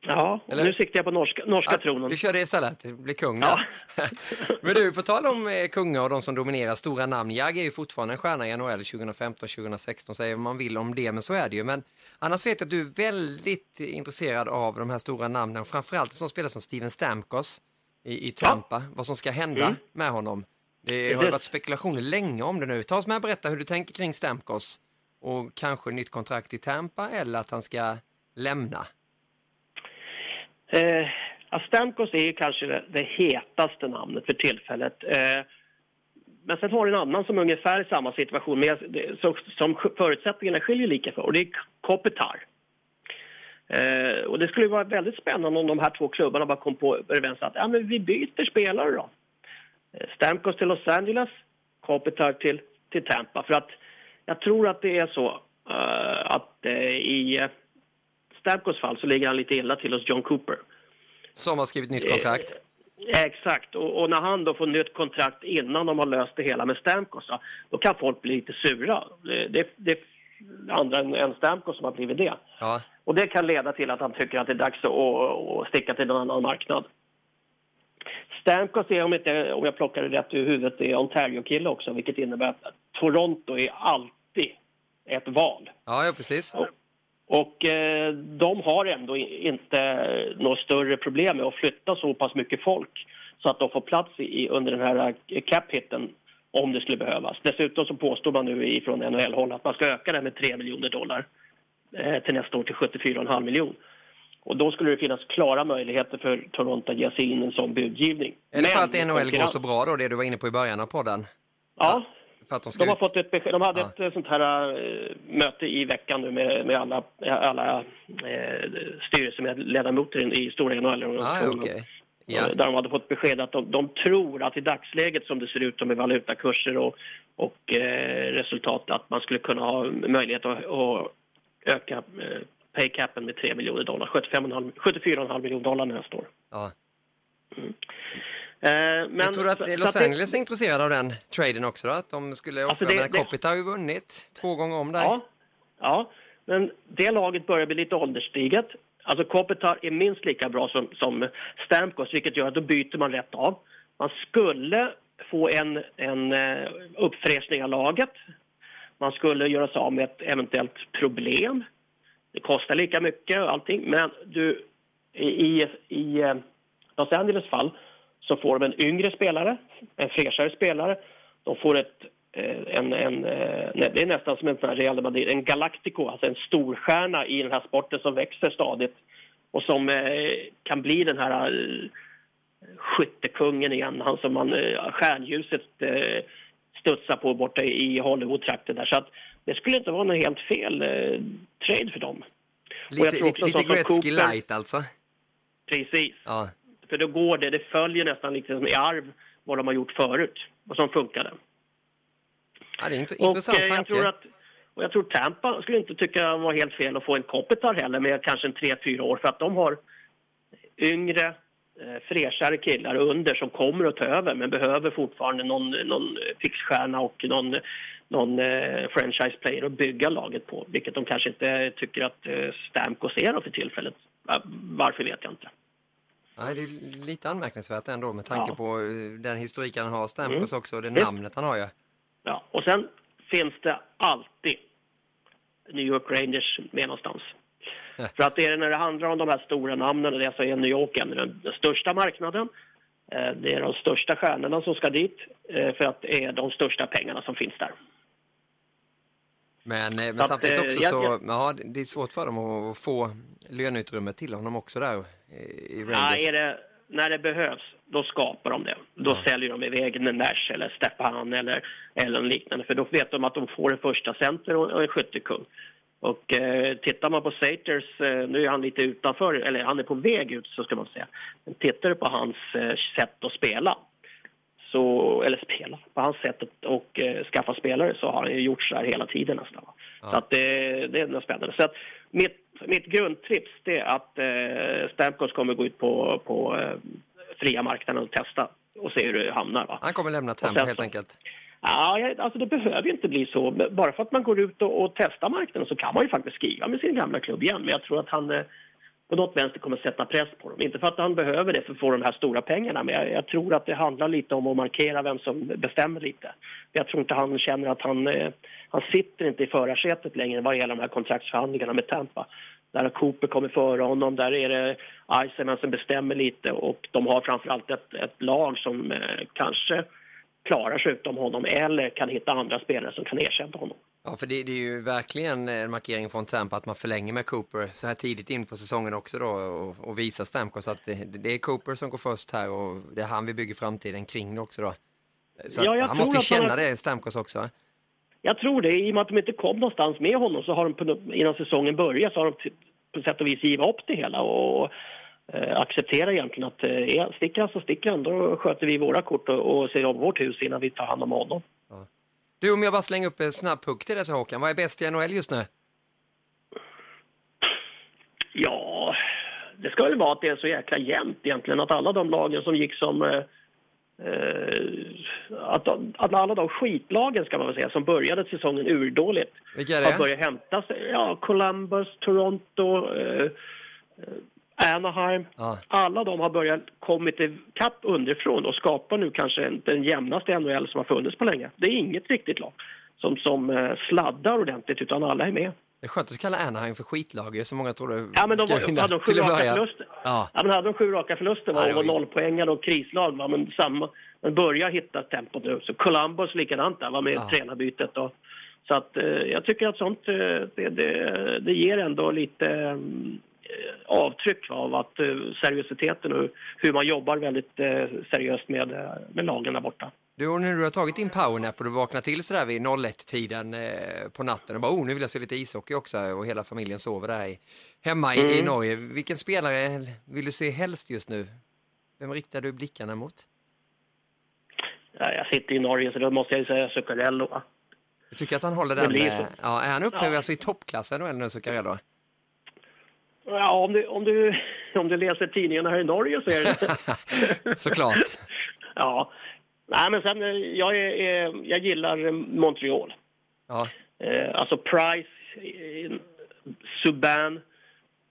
Ja, Eller? nu siktar jag på norska, norska Ja, tronen. vi kör det istället, det blir kung Ja. Men du, på tal om eh, kungar och de som dominerar stora namn. Jag är ju fortfarande en stjärna i NHL 2015-2016, säger man vill om det, men så är det ju. Men annars vet jag att du är väldigt intresserad av de här stora namnen, framförallt en sån spelare som Steven Stamkos i, i Tampa, vad som ska hända Mm. med honom. Det har ju varit spekulationer länge om det nu. Ta oss med och berätta hur du tänker kring Stamkos och kanske nytt kontrakt i Tampa eller att han ska lämna. Eh, Stamkos är ju kanske det, det hetaste namnet för tillfället. Eh, men sen har du en annan som är ungefär i samma situation, men jag- så, som förutsättningarna skiljer lika för, och det är Kopitar. Eh, och det skulle vara väldigt spännande om de här två klubbarna bara kom på överens att ja, men vi byter spelare då. Eh, Stamkos till Los Angeles, Kopitar till, till Tampa. För att jag tror att det är så uh, att uh, i Stamkos fall så ligger han lite illa till hos John Cooper. Som har skrivit nytt kontrakt. Eh, Exakt, och, och när han då får nytt kontrakt innan de har löst det hela med Stamkos, då, då kan folk bli lite sura. Det, det, andra än, än Stamkos som har blivit det. Ja. Och det kan leda till att han tycker att det är dags att, att, att sticka till en annan marknad. Stamkos är, om, inte, om jag plockar det rätt ur huvudet, är Ontario-kille också, vilket innebär att Toronto är alltid ett val. Ja, ja, precis. Och eh, de har ändå inte något större problem med att flytta så pass mycket folk så att de får plats i, under den här eh, cap-hitten om det skulle behövas. Dessutom så påstår man nu ifrån NHL-håll att man ska öka det med 3 miljoner dollar eh, till nästa år till 74,5 miljoner. Och då skulle det finnas klara möjligheter för Toronto att ge sig in en sån budgivning. Är det för att NHL går så bra då, det du var inne på i början av podden? Ja, För att de ska de har fått ett besked. De hade Ja. ett eh, sånt här eh, möte i veckan nu med, med alla, alla eh, styrelseledamöter i stora NHL. Ah, ja. Där de hade fått besked att de, de tror att i dagsläget som det ser ut med valutakurser och, och eh, resultat att man skulle kunna ha möjlighet att, att öka eh, paycapen med 3 miljoner dollar, 75,5 74,5 miljoner dollar nästa år. Ja. Eh, men, Men tror du att så- Los det- Angeles är intresserade av den traden också då? Att de skulle offra? Alltså, det- det- har ju vunnit två gånger om där. Ja, ja, men det laget börjar bli lite ålderstiget. Alltså Kopitar är minst lika bra som, som Stamkos, vilket gör att då byter man rätt av. Man skulle få en, en eh, uppfräschning av laget. Man skulle göra sig av med ett eventuellt problem. Det kostar lika mycket och allting, men du, i, i, i eh, Los Angeles fall så får de en yngre spelare, en fräschare spelare. De får ett, eh, en, en, eh, det är nästan som en sån här Real Madrid, en Galactico, alltså en storstjärna i den här sporten som växer stadigt och som eh, kan bli den här skyttekungen igen, han som man, stjärnljuset studsar på borta i Hollywood-trakten där. Så att det skulle inte vara något helt fel trade för dem. Och jag Lite, tror lite, också lite Gretzky Cooper- light alltså. Precis. Ja. För då går det, det följer nästan liksom i arv vad de har gjort förut och som funkade. ja, det är en int- Och intressant eh, jag tanke. tror att och jag tror Tampa skulle inte tycka det var helt fel att få en Kopitar heller med kanske en 3-4 år för att de har yngre, eh, fräschare killar under som kommer att ta över men behöver fortfarande någon, någon fixstjärna och någon, någon eh, franchise player att bygga laget på. Vilket de kanske inte tycker att eh, Stamkos är för tillfället. Va- Varför vet jag inte. Nej, det är lite anmärkningsvärt ändå med tanke Ja. på eh, den historik han har, Stamkos också, och det Mm. namnet han har ju. Ja, och sen finns det alltid New York Rangers med någonstans. Ja. För att det är när det handlar om de här stora namnen, det så är New York en- den, den största marknaden. Eh, Det är de största stjärnorna som ska dit eh, för att det är de största pengarna som finns där. Men, men samtidigt också så, ja, det är svårt för dem att få löneutrymme till honom också där eh, i Ja, Rangers. är det, när det behövs, då skapar de det. Då Ja. säljer de iväg Nash eller Stepan eller, eller liknande. För då vet de att de får en första center och en skyttekung. Och eh, tittar man på Saters, eh, nu är han lite utanför, eller han är på väg ut så ska man säga. Men tittar du på hans eh, sätt att spela, så, eller spela, på hans sätt att och, eh, skaffa spelare så har han ju gjort så här hela tiden nästan. Ja. Så att det, det är spännande. Så att mitt, mitt grundtips är att eh, Stamkos kommer gå ut på, på eh, fria marknaden och testa och se hur det hamnar. Va? Han kommer lämna Tampa helt så- enkelt. Ja, alltså det behöver ju inte bli så. Bara för att man går ut och, och testar marknaden så kan man ju faktiskt skriva med sin gamla klubb igen. Men jag tror att han eh, på något vänster kommer sätta press på dem. Inte för att han behöver det för att få de här stora pengarna, men jag, jag tror att det handlar lite om att markera vem som bestämmer lite. Jag tror inte han känner att han, eh, han sitter inte i förarsätet längre vad gäller de här kontraktsförhandlingarna med Tampa. Där har Cooper kommit före honom, där är det Eisenman som bestämmer lite och de har framförallt ett, ett lag som eh, kanske klarar sig utom honom eller kan hitta andra spelare som kan ersätta honom. Ja, för det, det är ju verkligen en markering från Tampa att man förlänger med Cooper så här tidigt in på säsongen också då och, och visar Stamkos att det, det är Cooper som går först här och det är han vi bygger framtiden kring också då. Så Ja, han måste han känna det, Stamkos också. va? Jag tror det. I och med att de inte kom någonstans med honom så har de innan säsongen börjar så har de på sätt och vis givit upp det hela och acceptera egentligen att eh, sticker han så sticker han. Då sköter vi våra kort och, och ser om vårt hus innan vi tar hand om honom. Du, om jag bara slänger upp en snabb puck till dig Håkan, vad är bäst i NHL just nu? Ja, det ska väl vara att det är så jäkla jämnt egentligen att alla de lagen som gick som eh, eh, att, att alla de skitlagen ska man väl säga som började säsongen urdåligt Vilka är har det? börjat hämta sig. Ja, Columbus, Toronto, eh, eh, Anaheim. Ja. Alla de har börjat kommit ikapp underifrån och skapar nu kanske en- den jämnaste NHL som har funnits på länge. Det är inget riktigt lag som, som eh, sladdar ordentligt utan alla är med. Det är skönt att du kallar Anaheim för skitlag, som många trodde Ja, men de var, hade de sju raka börja. förluster. Ja. Ja, men hade de sju raka förluster va, det och var var nollpoängare och krislag. Va, men, samma, men börjar hitta tempot nu. Så Columbus likadant där, va, med Ja. tränarbytet. Och, så att, eh, jag tycker att sånt eh, det, det, det ger ändå lite eh, avtryck va, av att eh, seriositeten och hur man jobbar väldigt eh, seriöst med, eh, med lagen där borta. Du, och när du har tagit din powernap och du vaknar till sådär vid 01-tiden eh, på natten och bara oh, nu vill jag se lite ishockey också och hela familjen sover där i, hemma i, i Mm. Norge. Vilken spelare vill du se helst just nu? Vem riktar du blickarna mot? Ja, jag sitter i Norge så då måste jag ju säga Zuccarello. Jag tycker att han håller den... Eh, ja, är han uppe Ja. alltså, i toppklassen nu Zuccarello? Ja, om du, om, du, om du läser tidningarna här i Norge så är det... Såklart. Ja. Nej, men sen, eh, jag, är, jag gillar Montreal. Ja, Eh, alltså Price, eh, Subban,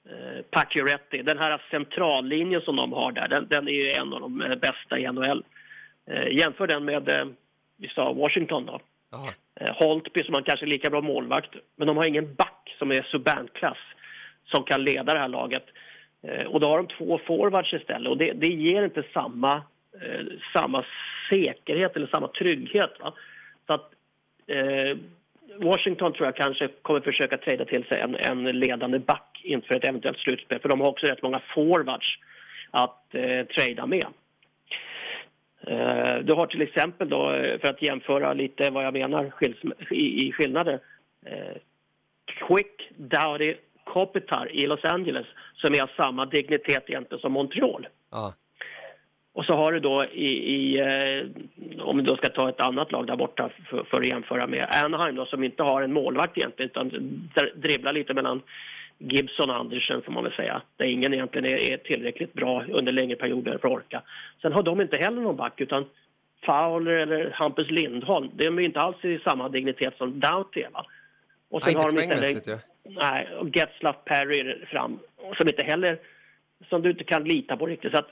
eh, Pacioretty. Den här centrallinjen som de har där, den, den är ju en av de bästa i NHL. Jämför den med, vi sa Washington då. Eh, Holtby som har kanske lika bra målvakt, men de har ingen back som är Subban-klass som kan leda det här laget. Eh, och då har de två forwards istället och det, det ger inte samma, eh, samma säkerhet eller samma trygghet. Va? Så att eh, Washington tror jag kanske kommer försöka träda till sig en, en ledande back inför ett eventuellt slutspel för de har också rätt många forwards att eh, trada med. Eh, Du har till exempel då, eh, för att jämföra lite vad jag menar skils- i, i skillnader, eh, Quick, Dowdy, Kopitar i Los Angeles som är av samma dignitet egentligen som Montreal. ja. Och så har du då i, i eh, om du då ska ta ett annat lag där borta för, för att jämföra med Anaheim då, som inte har en målvakt egentligen utan dr- dribblar lite mellan Gibson och Andersen får man väl säga. Där ingen egentligen är, är tillräckligt bra under längre perioder för att orka. Sen har de inte heller någon back utan Fowler eller Hampus Lindholm, de är inte alls i samma dignitet som Doughty? Och ja inte har de poängmässigt ju. Nej, och Getzlaff Perry fram, som inte heller, som du inte kan lita på riktigt. Så att,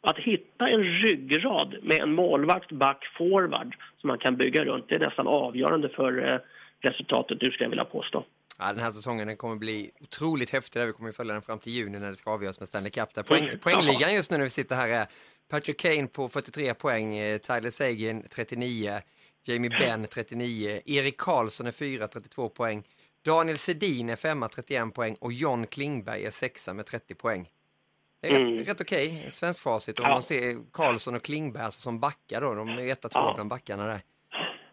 att hitta en ryggrad med en målvakt, back, forward som man kan bygga runt, det är nästan avgörande för eh, resultatet, du skulle jag vilja påstå. Ja, den här säsongen den kommer bli otroligt häftig. Där vi kommer följa den fram till juni när det ska avgöras med Stanley Cup. Där poäng, poängligan just nu när vi sitter här är Patrick Kane på 43 poäng, eh, Tyler Seguin 39, Jamie Benn 39, Erik Karlsson är 4, 32 poäng, Daniel Sedin är 5, 31 poäng och John Klingberg är 6 med 30 poäng. Det är rätt, Mm. rätt okej, svensk facit. Om Ja. man ser Karlsson och Klingberg alltså som backar då, de är etta, två Ja. bland backarna där.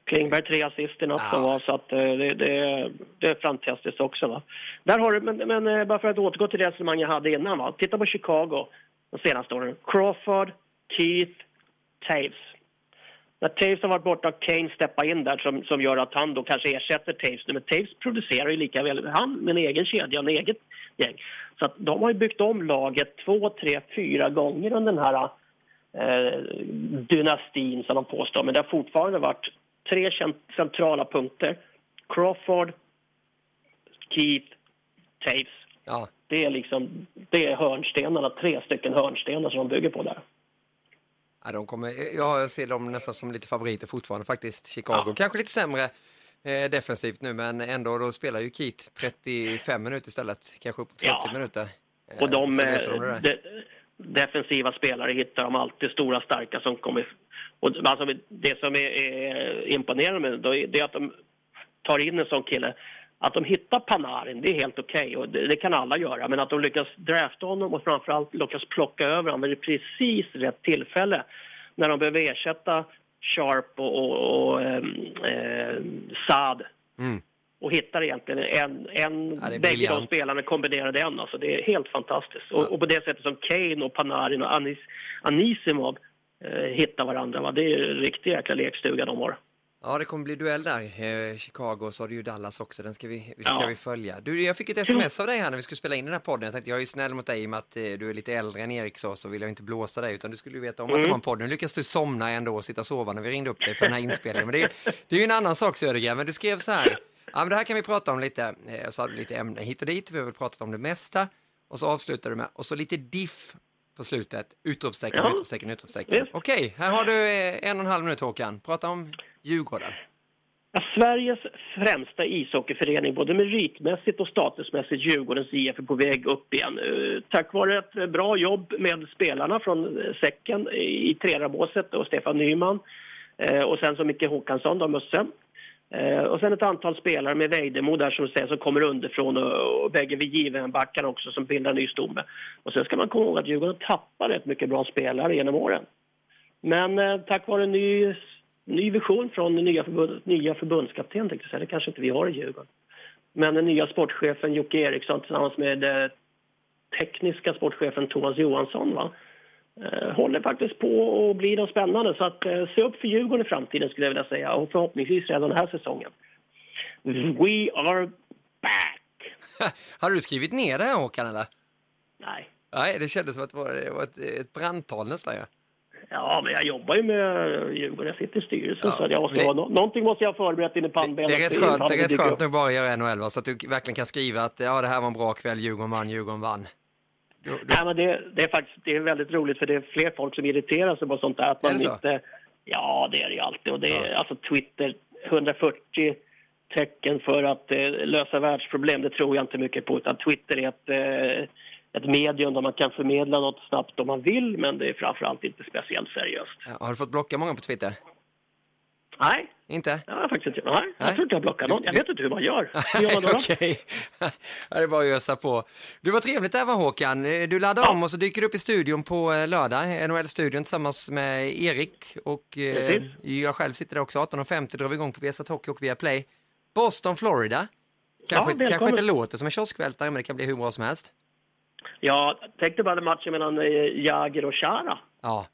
Klingberg tre assist i natt Ja. som var, så att eh, det, det, det är fantastiskt också. Va? Där har du, men, men eh, bara för att återgå till det resonemang jag hade innan. Va? Titta på Chicago de senaste åren. Crawford, Keith, Taves. När Taves har varit borta har Kane steppat in där som, som gör att han då kanske ersätter Taves. Men Taves producerar ju lika väl, han med en egen kedja, en eget gäng. Så att de har ju byggt om laget två, tre, fyra gånger under den här eh, dynastin som de påstår. Men det har fortfarande varit tre cent- centrala punkter. Crawford, Keith, Taves. Ja, Det är liksom, det är hörnstenarna, tre stycken hörnstenar som de bygger på där. Ja, de kommer, jag ser dem nästan som lite favoriter fortfarande faktiskt, Chicago. Ja. Kanske lite sämre eh, defensivt nu, men ändå då spelar ju Keith 35 minuter istället, kanske upp till 40 Ja. minuter. Eh, Och de, eh, de de, defensiva spelare hittar de alltid stora starka som kommer... Och alltså det som är, är imponerande med det är att de tar in en sån kille. Att de hittar Panarin, det är helt okej och det, det kan alla göra. Men att de lyckas drafta honom och framförallt lyckas plocka över honom vid precis rätt tillfälle. När de behöver ersätta Sharp och, och, och eh, Saad. Mm. Och hittar egentligen en, en Ja, bägge de spelarna kombinerade en. Alltså, det är helt fantastiskt. Och, och på det sättet som Kane och Panarin och Anis, Anisimov eh, hittar varandra. Va? Det är riktig jäkla lekstuga de har. Ja, det kommer bli duell där. Eh, Chicago, så har du ju Dallas också. Den ska vi, vi ska Ja. vi följa. Du, jag fick ett sms av dig här när vi skulle spela in den här podden. Jag tänkte, jag är ju snäll mot dig i och med att eh, du är lite äldre än Erik så, så vill jag inte blåsa dig, utan du skulle ju veta om att det var en podd. Nu lyckas du somna ändå och sitta och sova när vi ringde upp dig för den här inspelningen. Men det är, det är ju en annan sak Södergren, men du skrev så här. Ja, men det här kan vi prata om lite. Eh, Jag sa lite ämne hit och dit, vi har väl pratat om det mesta. Och så avslutar du med, och så lite diff på slutet. Utropstecken, Ja. utropstecken, utropstecken. Visst. Okej, här har du eh, en och en halv minut Håkan. Prata om Djurgården. Ja, Sveriges främsta ishockeyförening, både meritmässigt och statusmässigt, Djurgårdens IF är på väg upp igen. Eh, tack vare ett bra jobb med spelarna från Säcken i Trerabåset och Stefan Nyman eh, och sen så Micke Håkansson, då, Musse. Eh, och sen ett antal spelare med Vejdemo där som, säger, som kommer underifrån och, och bägge vid givenbackarna också som bildar en ny stomme. Och sen ska man komma ihåg att Djurgården tappar rätt mycket bra spelare genom åren. Men eh, tack vare en ny, ny vision från den nya, förbund, nya förbundskapten, tänkte jag det kanske inte vi har i Djurgården. Men den nya sportchefen Jocke Eriksson tillsammans med eh, tekniska sportchefen Thomas Johansson va? Eh, håller faktiskt på att bli något spännande. Så att, eh, se upp för Djurgården i framtiden skulle jag vilja säga. Och förhoppningsvis redan den här säsongen. We are back! Hade du skrivit ner det här Håkan eller? Nej. Nej, det kändes som att det var, det var ett, ett brandtal nästan. Ja. Ja, men jag jobbar ju med Djurgården. Jag sitter i styrelsen. Ja, så att jag måste det- ha, någonting måste jag ha förberett in i Det, pannbenet. det är rätt skönt, det är rätt skönt nu bara göra NHL va? så att du verkligen kan skriva att ja, det här var en bra kväll, Djurgården vann, Djurgården vann. Du, du, Nej, men det, det är faktiskt det är väldigt roligt för det är fler folk som irriterar sig på sånt där. Att man inte, ja, det är det ju alltid. Och det är, alltså Twitter, 140 tecken för att eh, lösa världsproblem, det tror jag inte mycket på. Utan Twitter är ett, eh, ett medium där man kan förmedla något snabbt om man vill, men det är framförallt inte speciellt seriöst. ja, har du fått blocka många på Twitter? Nej, Inte? det har jag faktiskt inte gjort. Nej, jag Nej. tror inte jag blockar någon. Jag vet inte hur man gör. Hur gör man då? då? Okej, ja, det är bara att ösa på. Du var trevligt där va Håkan? Du laddar Ja. om och så dyker du upp i studion på eh, lördag, NHL-studion tillsammans med Erik och eh, jag själv sitter där också. 18.50 drar vi igång på Viasat Hockey och via Play. Boston, Florida. Kanske, välkommen. kanske inte låter som en kioskvältare men det kan bli hur bra som helst. Ja, tänk dig bara den matchen mellan eh, Jagr och Chara. Ja,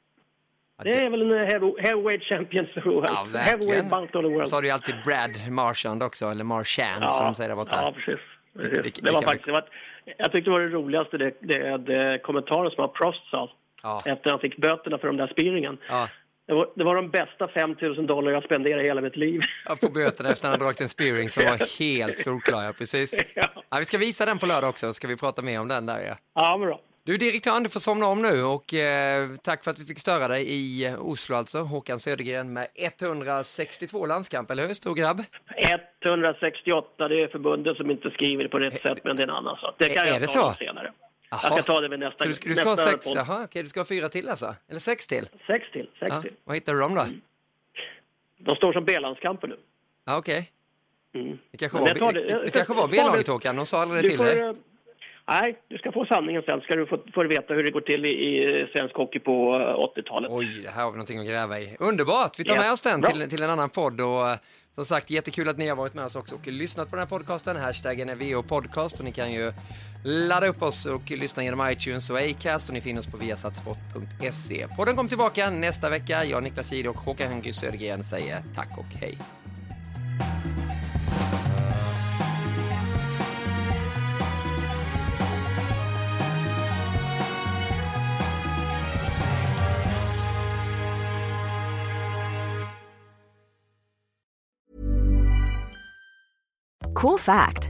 Det är väl en eh, heavy- heavyweight champions Ja, heavyweight verkligen. bout of the world. Så har du ju alltid Brad Marchand också, eller Marchand som de säger där borta. Ja, precis. precis. Vilka- vilka- det var faktiskt, det var, jag tyckte det var det roligaste, det, det, det kommentaren som Prost sa Ja. efter han fick böterna för de där spearingen. Ja. Det, var, det var de bästa 5 000 dollar jag spenderat i hela mitt liv. Ja, på böterna efter att han hade dragit en spearing som var helt solklar, ja, precis. Ja. Ja, vi ska visa den på lördag också, så ska vi prata mer om den där. Ja. ja, bra. Du, direktören, du får somna om nu och eh, tack för att vi fick störa dig i eh, Oslo alltså. Håkan Södergren med 162 landskamp, eller hur? Stor grabb. 168, det är förbundet som inte skriver det på rätt sätt, men det är en annan sak. Det kan Är- jag det ta så? senare. Jaha. Jag ska ta det vid nästa Så du ska, du ska ha nästa sex, podd. jaha, okej, du ska ha fyra till alltså? Eller sex till? Sex till, sex Ja. till. Vad hittar du dem då? De står som B-landskamper nu. Ja, okej. Mm. Det kanske var, tar det, det- det kanske var B-laget Håkan, de sa aldrig det till får, dig. eh, nej, du ska få sanningen sen. Ska du få, få veta hur det går till i, i svensk hockey på eh, 80-talet. Oj, det här har vi någonting att gräva i. Underbart! Vi tar Ja, med oss den till, till en annan podd och eh, som sagt jättekul att ni har varit med oss också och lyssnat på den här podcasten. Hashtaggen är VO Podcast och ni kan ju ladda upp oss och lyssna genom iTunes och Acast och ni finner oss på viasatsport.se. Podden kommer tillbaka nästa vecka. Jag, Niklas Jihde och Håkan Höngry Södergren säger tack och hej. Cool fact